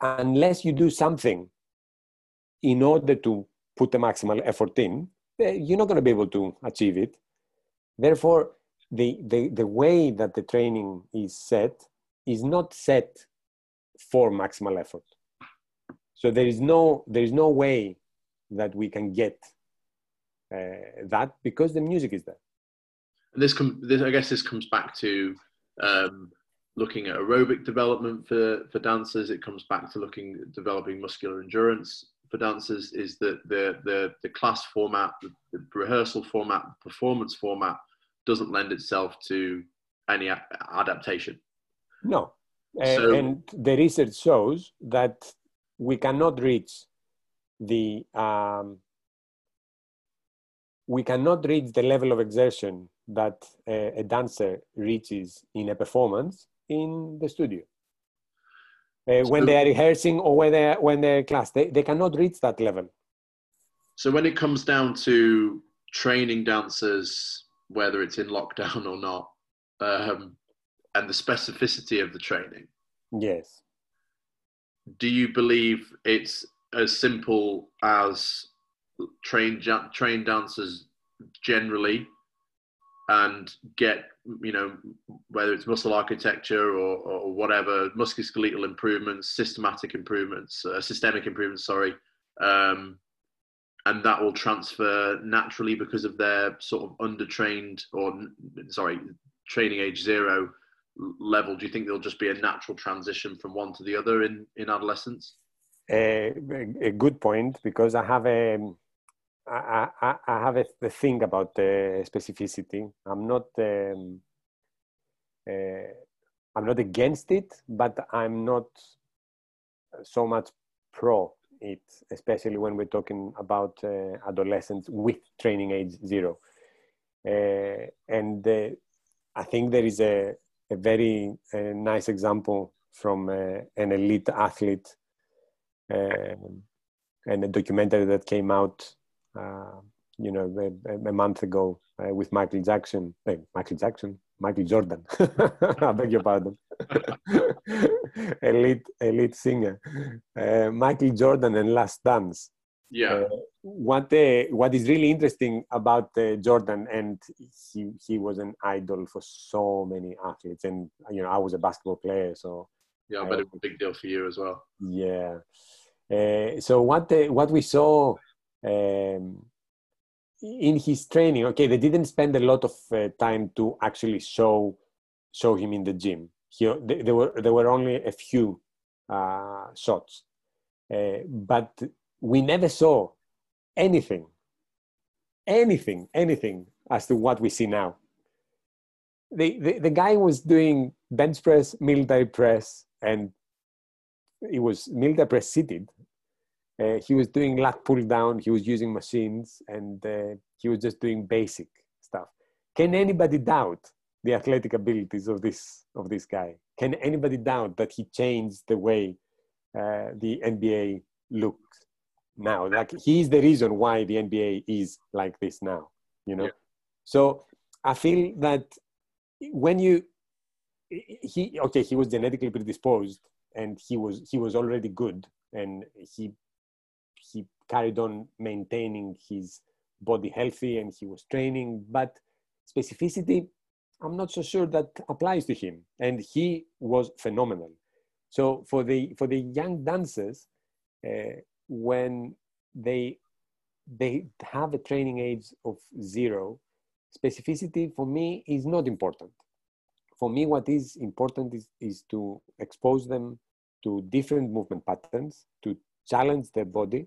unless you do something in order to put the maximal effort in, eh, you're not going to be able to achieve it. Therefore, the, the, the way that the training is set is not set for maximal effort. So there is no, there is no way that we can get uh, that because the music is there. And this, com- this, I guess, this comes back to um, looking at aerobic development for, for dancers. It comes back to looking developing muscular endurance for dancers. Is that the the the class format, the, the rehearsal format, the performance format doesn't lend itself to any a- adaptation. No, so, and the research shows that we cannot reach the um, we cannot reach the level of exertion that a, a dancer reaches in a performance in the studio. Uh, so, when they are rehearsing or when they are, when they're class, they, they cannot reach that level. So when it comes down to training dancers, whether it's in lockdown or not, um, and the specificity of the training. Yes. Do you believe it's as simple as train train dancers generally and get you know whether it's muscle architecture or, or whatever musculoskeletal improvements systematic improvements uh, systemic improvements sorry um, and that will transfer naturally because of their sort of undertrained or sorry training age zero level. Do you think there'll just be a natural transition from one to the other in in adolescence? A good point because i have a I have a, a thing about the specificity. I'm not um, uh, I'm not against it, but I'm not so much pro it, especially when we're talking about uh, adolescents with training age zero. Uh, and uh, I think there is a, a very uh, nice example from uh, an elite athlete um, and a documentary that came out uh, you know, a, a, month ago uh, with Michael Jackson. Michael Jackson, Michael Jordan. I beg your pardon. elite, elite singer. Uh, Michael Jordan and Last Dance. Yeah. Uh, what uh, what is really interesting about uh, Jordan, and he he was an idol for so many athletes, and you know I was a basketball player, so yeah, but it's a big deal for you as well. Yeah. so what what we saw um, in his training okay they didn't spend a lot of uh, time to actually show show him in the gym he, there were there were only a few uh, shots. Uh, but we never saw anything anything anything as to what we see now. The, the, the guy was doing bench press military press and it was military press seated. Uh, he was doing lat pull down he was using machines and uh, he was just doing basic stuff. Can anybody doubt the athletic abilities of this of this guy. Can anybody doubt that he changed the way uh, the nba looks now? Like he's the reason why the nba is like this now you know? Yeah. so i feel that when you he okay he was genetically predisposed and he was he was already good and he he carried on maintaining his body healthy and he was training but specificity i'm not so sure that applies to him and he was phenomenal. So for the for the young dancers uh, when they they have a training age of zero specificity for me is not important. For me what is important is, is to expose them to different movement patterns to challenge their body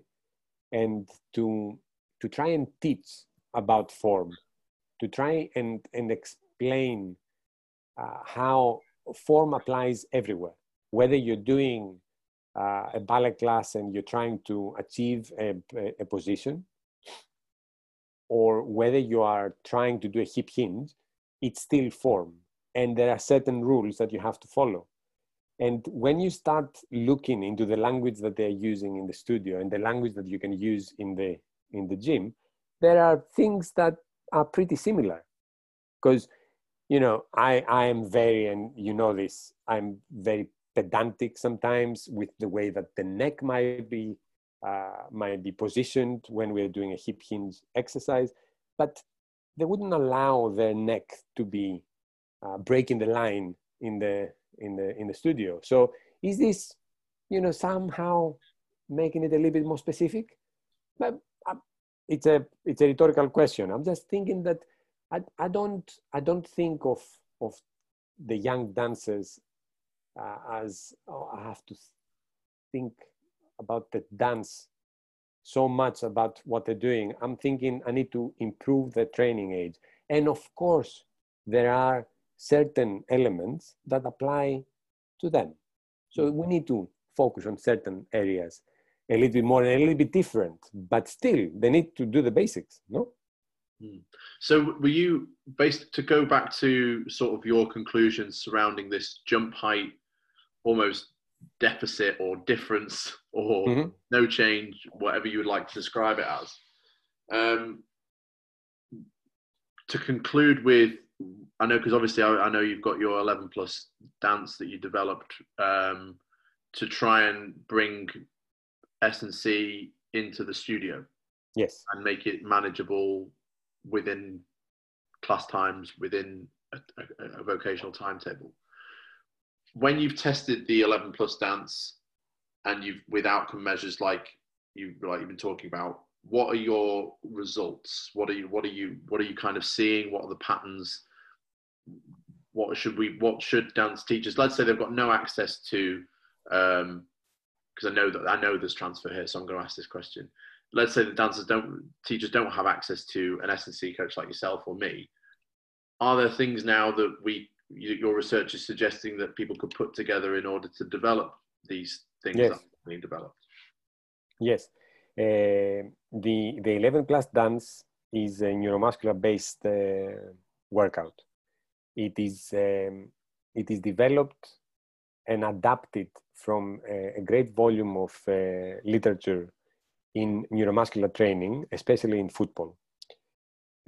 and to to try and teach about form to try and and explain uh, how form applies everywhere. Whether you're doing uh, a ballet class and you're trying to achieve a, a, position or whether you are trying to do a hip hinge it's still form. And there are certain rules that you have to follow. And when you start looking into the language that they're using in the studio and the language that you can use in the in the gym, there are things that are pretty similar. Because you know, I I am very and you know this, I'm very pedantic sometimes with the way that the neck might be uh, might be positioned when we're doing a hip hinge exercise, but they wouldn't allow their neck to be uh, breaking the line in the in the in the studio. So is this, you know, somehow making it a little bit more specific? But um, it's a it's a rhetorical question. I'm just thinking that I, I don't I don't think of of the young dancers uh, as oh, I have to think about the dance so much about what they're doing. I'm thinking I need to improve the training age. And of course, there are certain elements that apply to them. So we need to focus on certain areas a little bit more and a little bit different, but still they need to do the basics, no? Hmm. So were you based to go back to sort of your conclusions surrounding this jump height almost deficit or difference or mm-hmm. no change, whatever you would like to describe it as. Um, to conclude with, I know because obviously I, I, know you've got your 11 plus dance that you developed um, to try and bring S and C into the studio. Yes. And make it manageable within class times, within a, a, a vocational timetable. When you've tested the 11 plus dance and you've with outcome measures like you like you've been talking about what are your results? What are you what are you what are you kind of seeing? What are the patterns? What should we what should dance teachers let's say they've got no access to um because i know that i know there's transfer here so i'm going to ask this question let's say the dancers don't teachers don't have access to an S&C coach like yourself or me are there things now that we your research is suggesting that people could put together in order to develop these things yes. that are being developed. Yes. Uh, the, the 11 plus dance is a neuromuscular based uh, workout. It is, um, it is developed and adapted from a, a great volume of uh, literature in neuromuscular training, especially in football.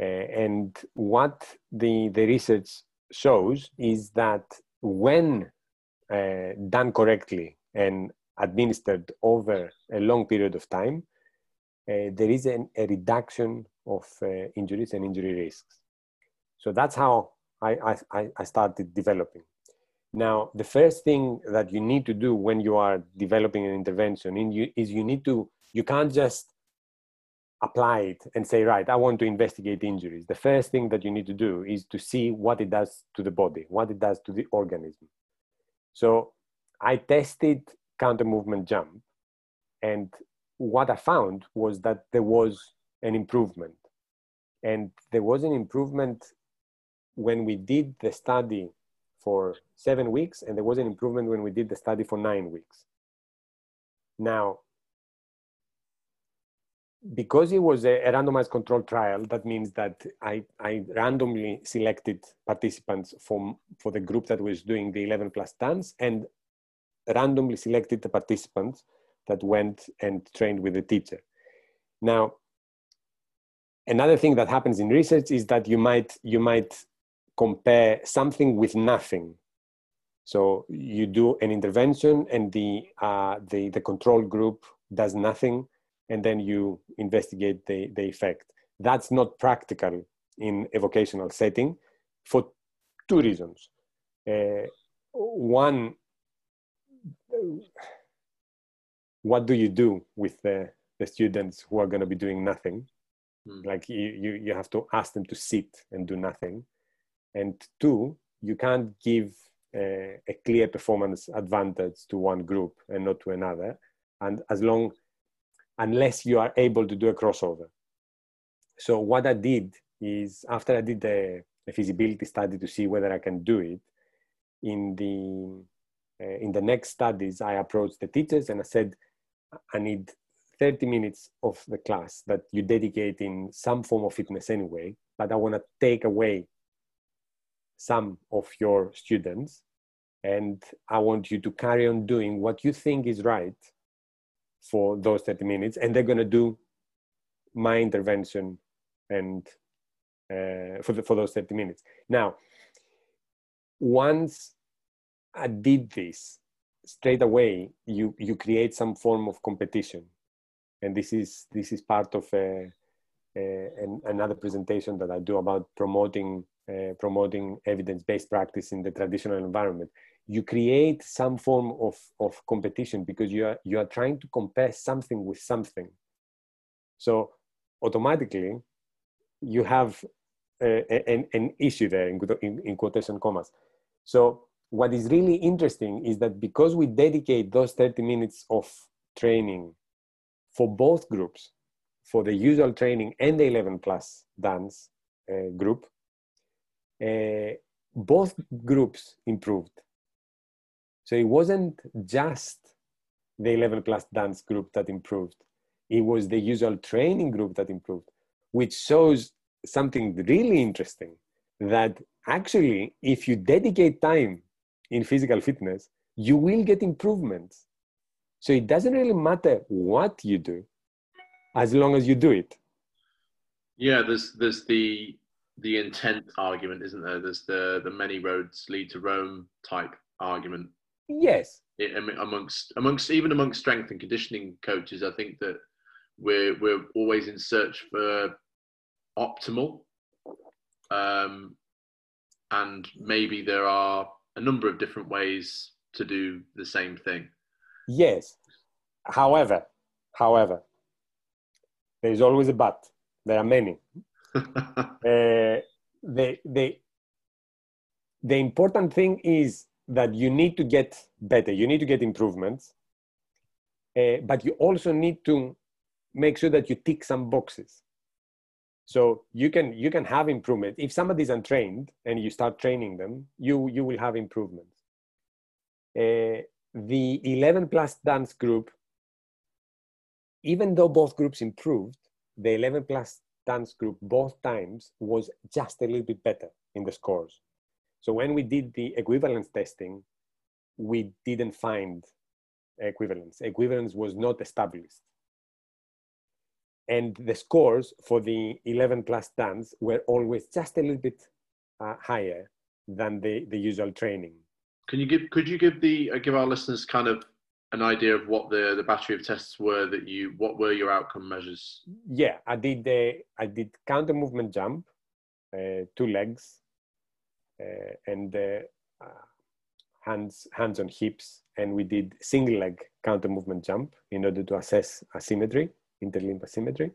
Uh, and what the, the research shows is that when uh, done correctly and administered over a long period of time, uh, there is an, a reduction of uh, injuries and injury risks. So that's how I, I, I started developing. Now, the first thing that you need to do when you are developing an intervention in you, is you need to, you can't just apply it and say, right, I want to investigate injuries, the first thing that you need to do is to see what it does to the body, what it does to the organism. So I tested counter movement jump, and what I found was that there was an improvement. And there was an improvement when we did the study for seven weeks, and there was an improvement when we did the study for nine weeks. Now, because it was a, randomized controlled trial, that means that I, I randomly selected participants from, for the group that was doing the 11 plus dance and randomly selected the participants that went and trained with the teacher. Now, another thing that happens in research is that you might, you might compare something with nothing. So you do an intervention and the, uh, the, the control group does nothing and then you investigate the, the effect. That's not practical in a vocational setting for two reasons. Uh, one, what do you do with the, the students who are going to be doing nothing? Mm. Like you, you, you have to ask them to sit and do nothing. And two, you can't give a, a clear performance advantage to one group and not to another. And as long unless you are able to do a crossover. So what I did is after I did the, feasibility study to see whether I can do it, in the uh, in the next studies I approached the teachers and I said I need 30 minutes of the class that you dedicate in some form of fitness anyway, but I want to take away some of your students and I want you to carry on doing what you think is right for those 30 minutes and they're going to do my intervention and uh, for, the, for those 30 minutes now once i did this straight away you you create some form of competition and this is this is part of a, a, an, another presentation that I do about promoting uh, promoting evidence-based practice in the traditional environment. You create some form of, of competition because you are you are trying to compare something with something. So automatically, you have uh, an, an issue there in, in, in quotation commas. So what is really interesting is that because we dedicate those 30 minutes of training for both groups, for the usual training and the 11 plus dance uh, group, uh, both groups improved. So it wasn't just the 11 plus dance group that improved, it was the usual training group that improved, which shows something really interesting that actually, if you dedicate time in physical fitness, you will get improvements. So it doesn't really matter what you do, as long as you do it. Yeah, there's there's the the intent argument, isn't there? There's the the many roads lead to Rome type argument. Yes. It, amongst amongst even amongst strength and conditioning coaches, I think that we're we're always in search for optimal, um, and maybe there are a number of different ways to do the same thing. Yes. However, however, there is always a but. There are many. uh, the, the, the important thing is that you need to get better, you need to get improvements, uh, but you also need to make sure that you tick some boxes. So you can you can have improvement if somebody is untrained and you start training them, you you will have improvements. Uh, the 11 plus dance group, even though both groups improved, the 11 plus dance group both times was just a little bit better in the scores. So when we did the equivalence testing, we didn't find equivalence. Equivalence was not established. And the scores for the 11 plus dance were always just a little bit uh, higher than the, the usual training. Can you give, could you give the, uh, give our listeners kind of an idea of what the, the battery of tests were that you what were your outcome measures yeah i did the i did counter movement jump uh, two legs and uh, hands hands on hips. And we did single leg counter movement jump in order to assess asymmetry interlimb asymmetry.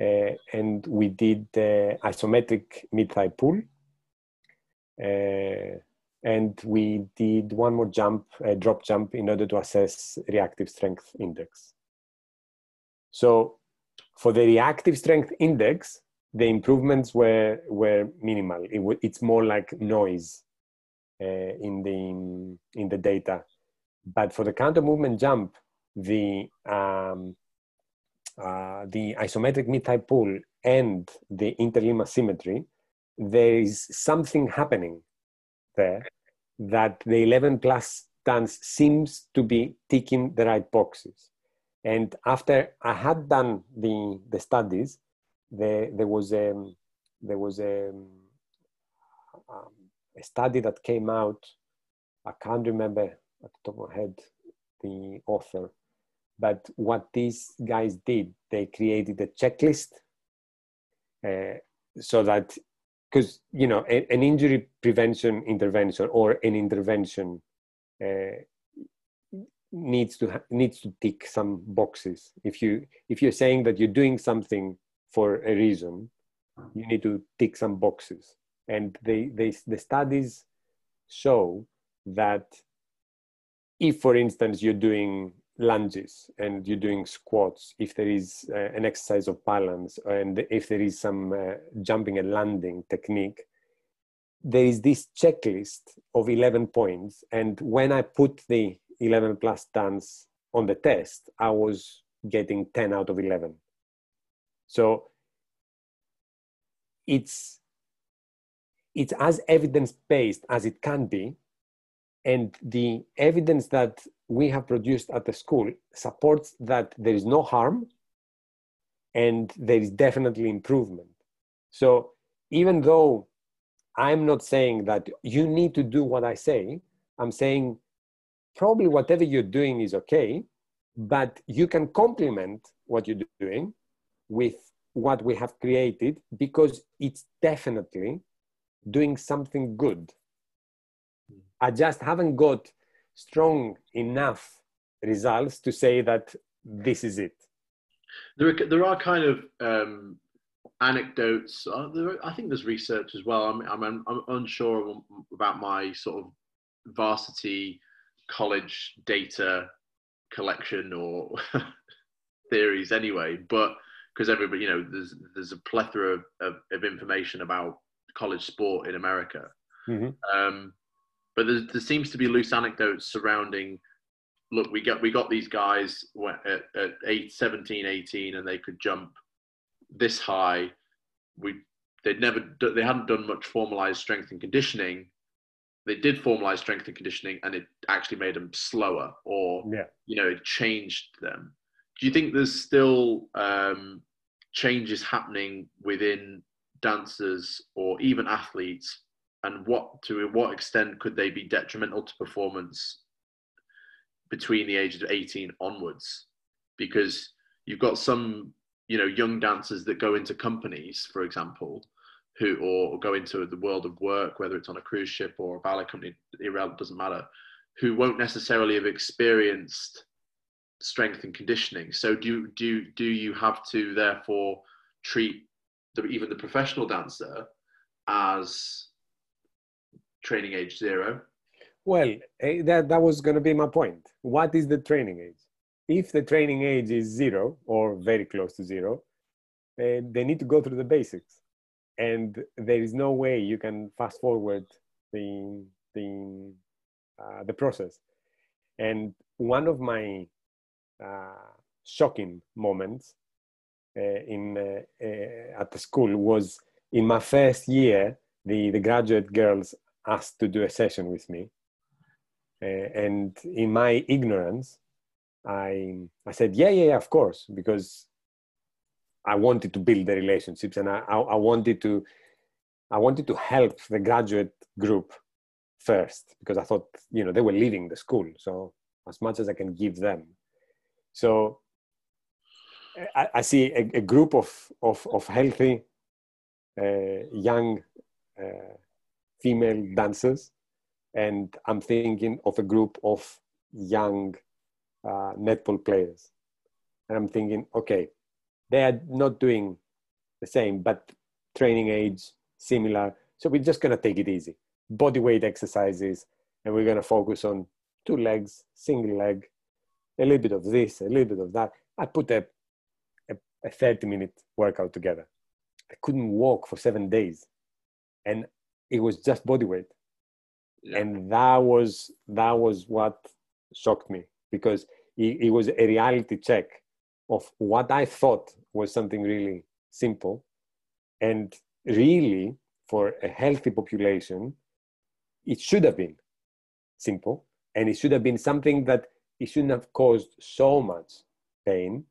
Uh, and we did isometric mid thigh pull. Uh, and we did one more jump, a drop jump, in order to assess reactive strength index. So for the reactive strength index, the improvements were were minimal. It it's more like noise uh, in the in the data. But for the counter movement jump, the um, uh, the isometric mid-thigh pull and the interlimb asymmetry, there is something happening there that the 11 plus dance seems to be ticking the right boxes. And after I had done the, the studies, there, there was, a, there was a, um, a study that came out. I can't remember at the top of my head the author, but what these guys did, they created a checklist uh, so that because you know a, an injury prevention intervention or an intervention uh, needs to needs to tick some boxes if you if you're saying that you're doing something for a reason you need to tick some boxes and they, they the studies show that if for instance you're doing lunges and you're doing squats, if there is uh, an exercise of balance and if there is some uh, jumping and landing technique, there is this checklist of 11 points. And when I put the 11 plus dance on the test, I was getting 10 out of 11. So it's it's as evidence based as it can be and the evidence that we have produced at the school supports that there is no harm and there is definitely improvement. So even though I'm not saying that you need to do what I say, I'm saying probably whatever you're doing is okay, but you can complement what you're doing with what we have created because it's definitely doing something good. I just haven't got strong enough results to say that this is it. There are, there are kind of um, anecdotes. Uh, there, I think there's research as well. I'm, I'm, I'm unsure about my sort of varsity college data collection or theories anyway, but because everybody, you know, there's there's a plethora of, of, of information about college sport in America. Mm-hmm. Um, but there, there seems to be loose anecdotes surrounding look we got we got these guys at, at 8 17 18 and they could jump this high we they'd never they hadn't done much formalized strength and conditioning they did formalize strength and conditioning and it actually made them slower or yeah. you know it changed them do you think there's still um, changes happening within dancers or even athletes and what to what extent could they be detrimental to performance between the ages of 18 onwards? Because you've got some you know young dancers that go into companies for example who or go into the world of work whether it's on a cruise ship or a ballet company it doesn't matter who won't necessarily have experienced strength and conditioning so do do do you have to therefore treat the, even the professional dancer as training age zero well, eh, that, that was going to be my point. What is the training age? If the training age is zero or very close to zero, uh, they need to go through the basics. And there is no way you can fast forward the, the, uh, the process. And one of my shocking moments uh, in, uh, uh, at the school was in my first year, the, the graduate girls asked to do a session with me uh, and in my ignorance, I, I said, yeah, yeah, yeah, of course, because I wanted to build the relationships and I, I, I wanted to, I wanted to help the graduate group first because I thought, you know, they were leaving the school. So as much as I can give them. So I, I see a, a, group of, of, of healthy uh, young uh, female dancers and I'm thinking of a group of young uh, netball players. And I'm thinking, okay, they are not doing the same, but training age similar. So we're just going to take it easy. Body weight exercises, and we're going to focus on two legs, single leg, a little bit of this, a little bit of that. I put a, a, a 30 minute workout together. I couldn't walk for seven days. And it was just body weight yeah. and that was that was what shocked me because it, it was a reality check of what i thought was something really simple and really for a healthy population it should have been simple and it should have been something that it shouldn't have caused so much pain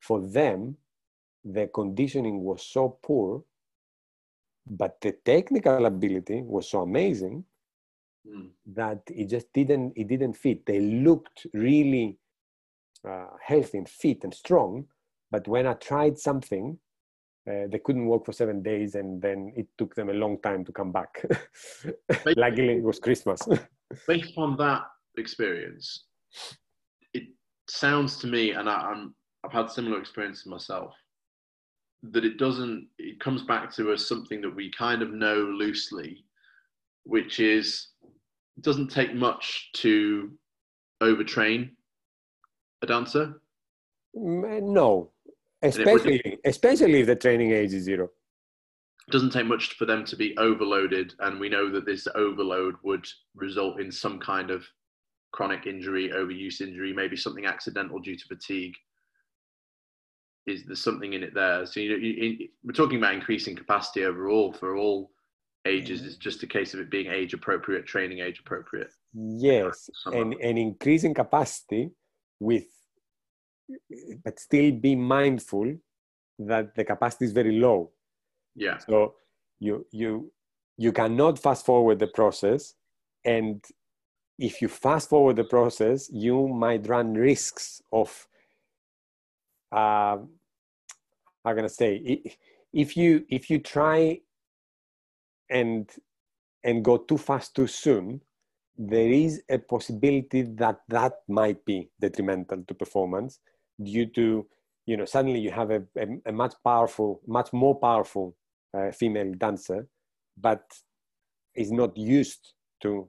for them the conditioning was so poor but the technical ability was so amazing mm. that it just didn't it didn't fit. They looked really uh, healthy and fit and strong, but when I tried something, uh, they couldn't work for seven days, and then it took them a long time to come back. Luckily, it was Christmas. based on that experience, sounds to me, and I, I'm I've had similar experiences myself that it doesn't it comes back to us something that we kind of know loosely which is it doesn't take much to overtrain a dancer. Mm, no, especially especially if the training age is zero. It doesn't take much for them to be overloaded, and we know that this overload would result in some kind of chronic injury, overuse injury, maybe something accidental due to fatigue. Is there something in it there? So you know, you, we're talking about increasing capacity overall for all ages It's just a case of it being age appropriate training age appropriate yes and and increasing capacity with but still be mindful that the capacity is very low yeah so you you you cannot fast forward the process and if you fast forward the process you might run risks of uh, how can I say if you if you try and and go too fast too soon, there is a possibility that that might be detrimental to performance due to you know suddenly you have a, a, a much powerful much more powerful uh, female dancer but is not used to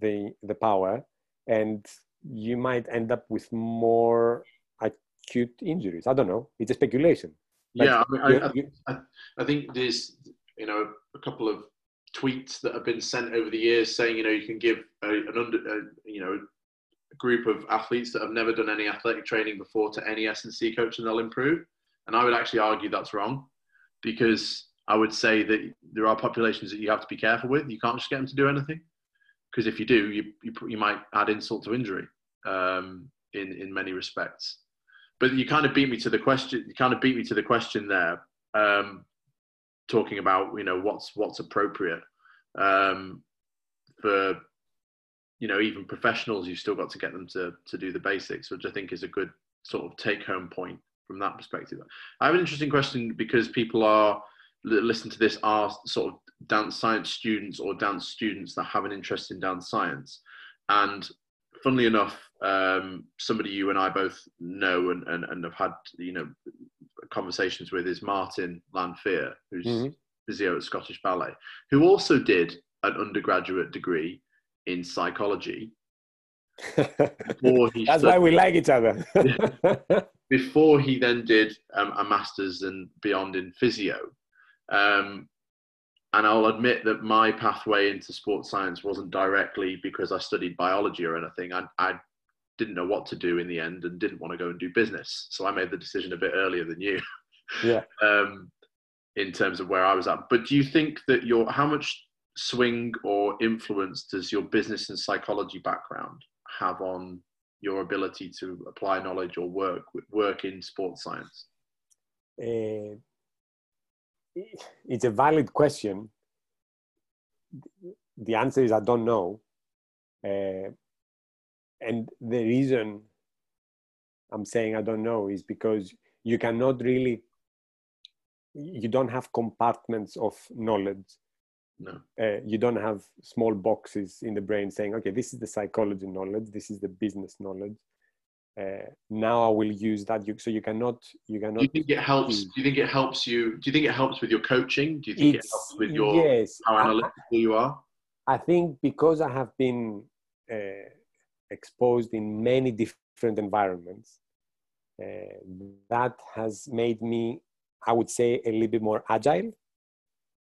the the power and you might end up with more acute injuries i don't know it's a speculation yeah I, mean, I, I, I think there's you know a couple of tweets that have been sent over the years saying, you know, you can give a, an under, a, you know, a group of athletes that have never done any athletic training before to any S&C coach and they'll improve. And I would actually argue that's wrong because I would say that there are populations that you have to be careful with. You can't just get them to do anything because if you do, you, you, you might add insult to injury um, in, in many respects. But you kind of beat me to the question. You kind of beat me to the question there. Um, talking about you know what's what's appropriate um, for you know even professionals you've still got to get them to to do the basics which i think is a good sort of take home point from that perspective i have an interesting question because people are listen to this are sort of dance science students or dance students that have an interest in dance science and funnily enough um, somebody you and i both know and, and, and have had you know conversations with is Martin Lanfear, who's mm-hmm. physio at Scottish Ballet, who also did an undergraduate degree in psychology. That's why we like each other. before he then did um, a master's and beyond in physio. Um, and I'll admit that my pathway into sports science wasn't directly because I studied biology or anything. I, I didn't know what to do in the end and didn't want to go and do business. So I made the decision a bit earlier than you. Yeah. um, in terms of where I was at. But do you think that your how much swing or influence does your business and psychology background have on your ability to apply knowledge or work work in sports science? Uh, it's a valid question. The answer is I don't know. Uh, and the reason i'm saying i don't know is because you cannot really you don't have compartments of knowledge no. Uh, you don't have small boxes in the brain saying okay this is the psychology knowledge this is the business knowledge uh, now i will use that you, so you cannot you cannot do you think it helps do you think it helps you do you think it helps with your coaching do you think it's, it helps with your yes, how analytical I, you are i think because i have been uh, exposed in many different environments. Uh, that has made me, I would say, a little bit more agile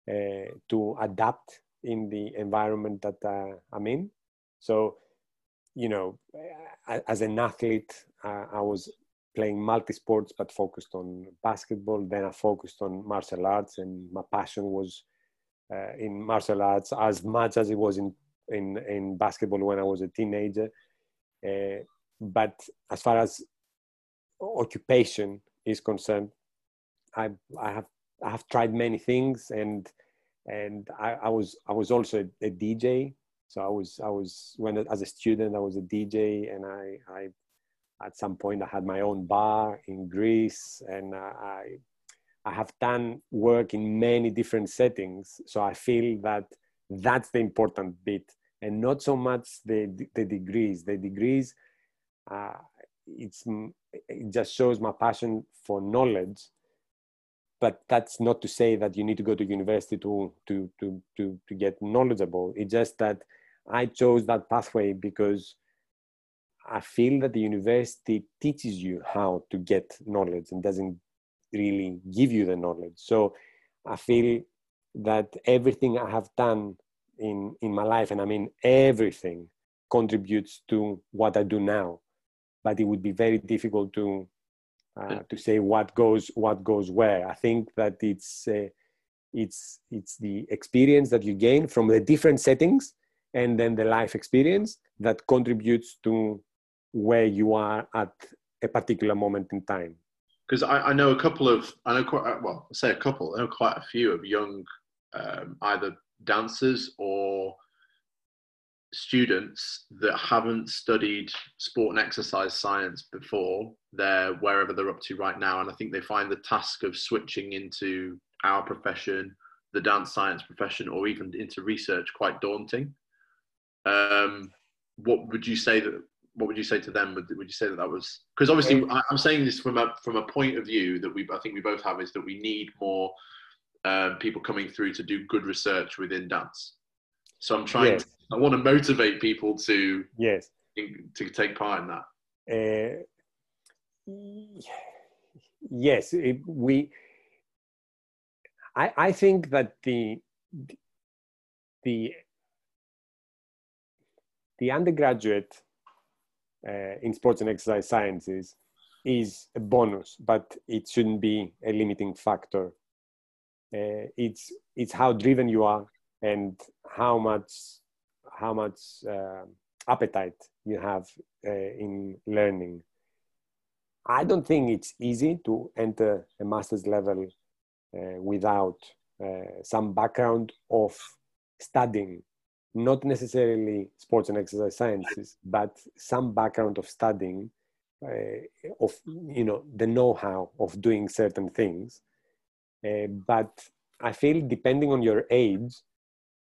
uh, to adapt in the environment that uh, I'm in. So, you know, as an athlete, I was playing multi sports but focused on basketball. Then I focused on martial arts, and my passion was uh, in martial arts as much as it was in in in basketball when I was a teenager. Uh, but as far as occupation is concerned, I I have I have tried many things and and I, I was I was also a, a, DJ. So I was I was when as a student I was a DJ and I I at some point I had my own bar in Greece and I I have done work in many different settings. So I feel that that's the important bit and not so much the, the degrees. The degrees, uh, it's, it just shows my passion for knowledge. But that's not to say that you need to go to university to, to, to, to, to get knowledgeable. It's just that I chose that pathway because I feel that the university teaches you how to get knowledge and doesn't really give you the knowledge. So I feel that everything I have done in in my life and i mean everything contributes to what i do now but it would be very difficult to uh, to say what goes what goes where. I think that it's uh, it's it's the experience that you gain from the different settings and then the life experience that contributes to where you are at a particular moment in time. Because I, I, know a couple of i know quite well I say a couple i know quite a few of young um, either dancers or students that haven't studied sport and exercise science before they're wherever they're up to right now and i think they find the task of switching into our profession the dance science profession or even into research quite daunting. Um, what would you say that what would you say to them? Would, would you say that that was because obviously i'm saying this from a from a point of view that we i think we both have is that we need more um, people coming through to do good research within dance. So i'm trying yes. I want to motivate people to yes to take part in that. Uh, yes, it, we. I I think that the the the undergraduate uh, in sports and exercise sciences is a bonus, but it shouldn't be a limiting factor. Uh, it's it's how driven you are and how much how much uh, appetite you have uh, in learning. I don't think it's easy to enter a master's level uh, without uh, some background of studying, not necessarily sports and exercise sciences, but some background of studying, uh, of you know the know-how of doing certain things. But I feel depending on your age,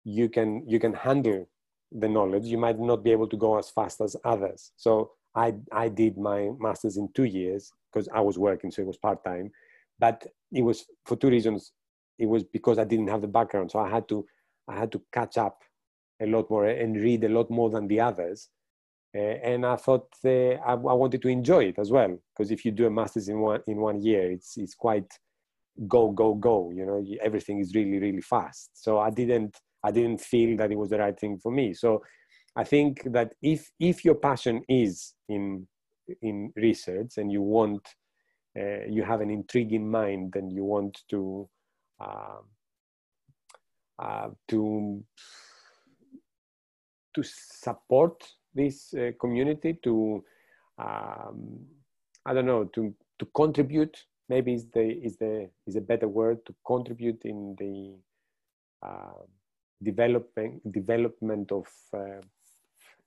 you can you can handle the knowledge, you might not be able to go as fast as others. So I, I did my master's in two years because I was working, so it was part time. But it was for two reasons. It was because I didn't have the background, so I had to I had to catch up a lot more and read a lot more than the others. Uh, and I thought uh, I, I, wanted to enjoy it as well because if you do a master's in one in one year, it's it's quite go go go. You know, everything is really really fast. So I didn't I didn't feel that it was the right thing for me. So I think that if if your passion is in in research and you want uh, you have an intriguing mind and you want to uh, uh, to to support this uh, community to um, I don't know to to contribute maybe is the is the is a better word to contribute in the uh, developing development of uh,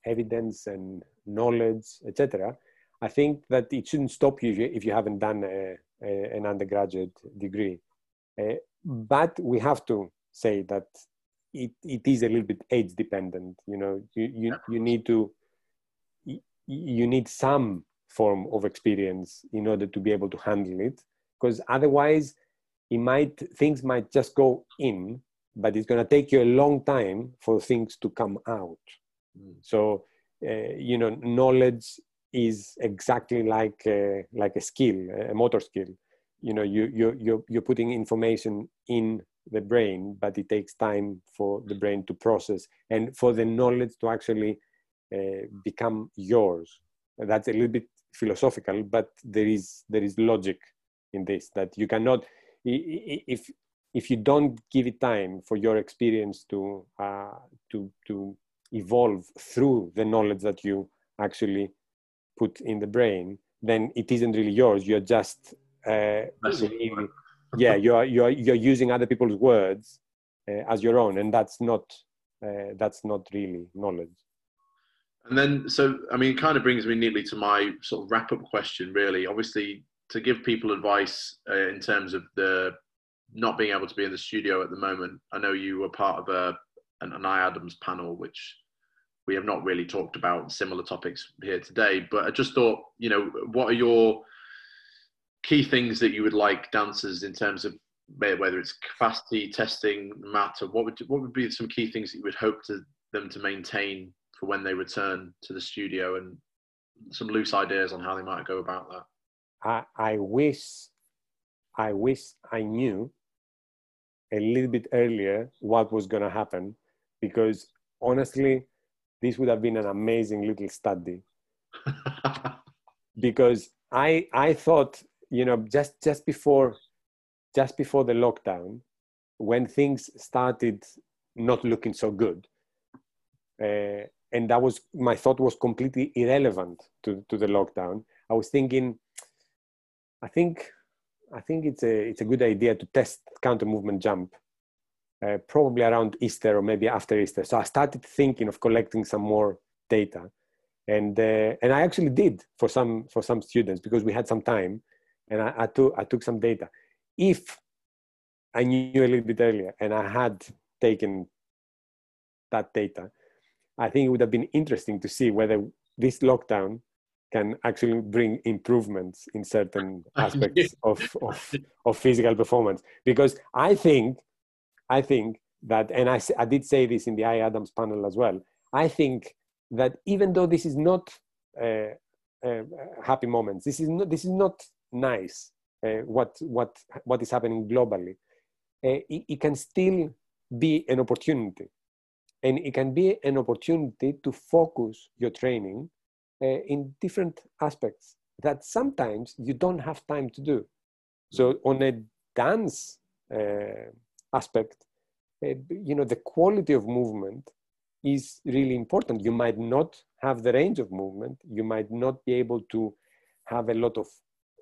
evidence and knowledge, etc. I think that it shouldn't stop you if you haven't done a, a, an undergraduate degree. Uh, but we have to say that it, it is a little bit age dependent. You know, you, you, you need to you need some form of experience in order to be able to handle it because otherwise it might things might just go in but it's going to take you a long time for things to come out. Mm. So, uh, you know, knowledge is exactly like a, like a skill, a motor skill. You know, you you you're, you're putting information in the brain, but it takes time for the brain to process and for the knowledge to actually uh, become yours. That's a little bit philosophical, but there is there is logic in this that you cannot if if you don't give it time for your experience to uh, to to evolve through the knowledge that you actually put in the brain, then it isn't really yours. You're just uh, really, yeah, you're you're you're using other people's words uh, as your own, and that's not uh, that's not really knowledge. And then, so I mean, it kind of brings me neatly to my sort of wrap up question. Really, obviously, to give people advice uh, in terms of the not being able to be in the studio at the moment, I know you were part of a an, an IADMS panel, which we have not really talked about similar topics here today. But I just thought, you know, what are your key things that you would like dancers in terms of whether it's capacity testing matter? What would what would be some key things that you would hope to them to maintain for when they return to the studio, and some loose ideas on how they might go about that? I, I wish I wish I knew a little bit earlier what was going to happen because honestly this would have been an amazing little study because i i thought you know just just before just before the lockdown when things started not looking so good uh, and that was my thought was completely irrelevant to, to the lockdown i was thinking i think i think it's a it's a good idea to test counter movement jump uh, probably around Easter or maybe after Easter. So I started thinking of collecting some more data, and uh, and I actually did for some for some students because we had some time, and I, I took I took some data. If I knew a little bit earlier and I had taken that data, I think it would have been interesting to see whether this lockdown can actually bring improvements in certain aspects of, of, of physical performance. Because I think, I think that, and I, I did say this in the IADMS panel as well, I think that even though this is not uh, uh, happy moments, this is not, this is not nice, uh, what, what, what is happening globally, uh, it, it can still be an opportunity. And it can be an opportunity to focus your training in different aspects that sometimes you don't have time to do. So on a dance uh, aspect, uh, you know, the quality of movement is really important. You might not have the range of movement. You might not be able to have a lot of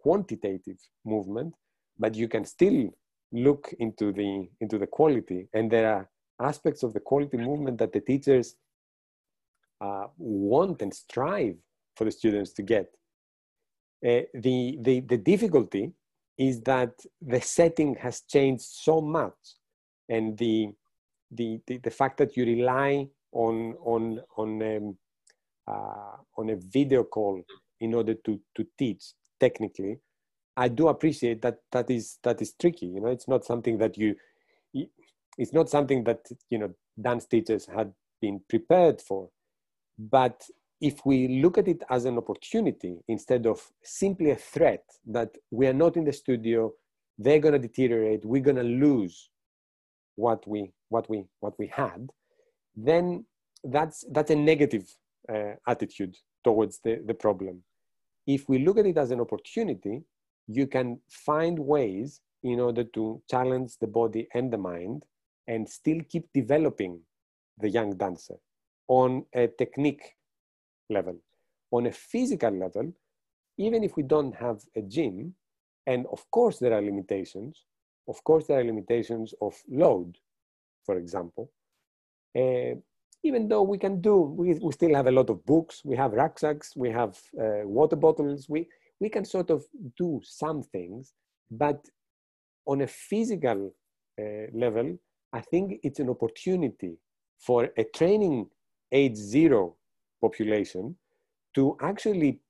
quantitative movement, but you can still look into the into the quality. And there are aspects of the quality movement that the teachers uh, want and strive for the students to get. Uh, the, the, the difficulty is that the setting has changed so much and the, the, the, the fact that you rely on, on, on, um, uh, on a video call in order to, to teach technically, I do appreciate that that is, that is tricky. You know, it's not something that you, it's not something that, you know, dance teachers had been prepared for. But if we look at it as an opportunity instead of simply a threat that we are not in the studio, they're going to deteriorate, we're going to lose what we what we what we had, then that's that's a negative uh, attitude towards the, the problem. If we look at it as an opportunity, you can find ways in order to challenge the body and the mind and still keep developing the young dancer on a technique level. On a physical level, even if we don't have a gym, and of course there are limitations, of course there are limitations of load, for example, uh, even though we can do, we, we still have a lot of books, we have rucksacks, we have uh, water bottles, we, we can sort of do some things, but on a physical uh, level, I think it's an opportunity for a training age zero population to actually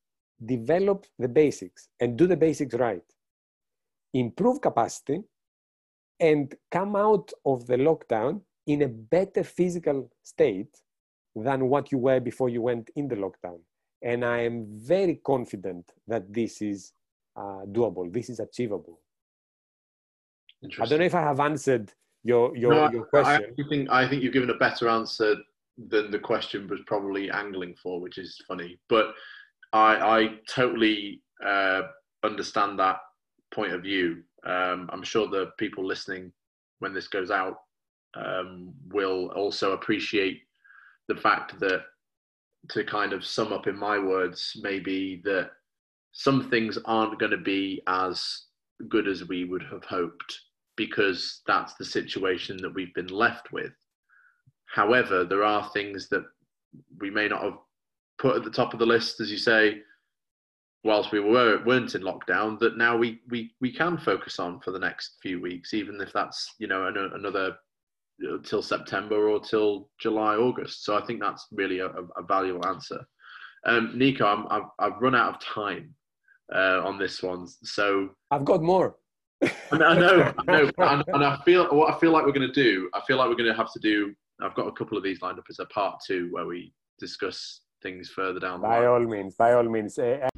develop the basics and do the basics right, improve capacity, and come out of the lockdown in a better physical state than what you were before you went in the lockdown. And I am very confident that this is uh, doable, this is achievable. I don't know if I have answered your your, no, your question. I think I think you've given a better answer than the question was probably angling for, which is funny. But I, I totally uh, understand that point of view. Um, I'm sure the people listening when this goes out um, will also appreciate the fact that, to kind of sum up in my words, maybe that some things aren't going to be as good as we would have hoped because that's the situation that we've been left with. However, there are things that we may not have put at the top of the list, as you say, whilst we were weren't in lockdown. That now we we we can focus on for the next few weeks, even if that's you know an, another till September or till July August. So I think that's really a, a valuable answer. Um, Nico, I'm, I've, I've run out of time uh, on this one, so I've got more. I know, I know, and, and I feel what I feel like we're going to do. I feel like we're going to have to do I've got a couple of these lined up as a part two where we discuss things further down. by line. all means, by all means. Uh,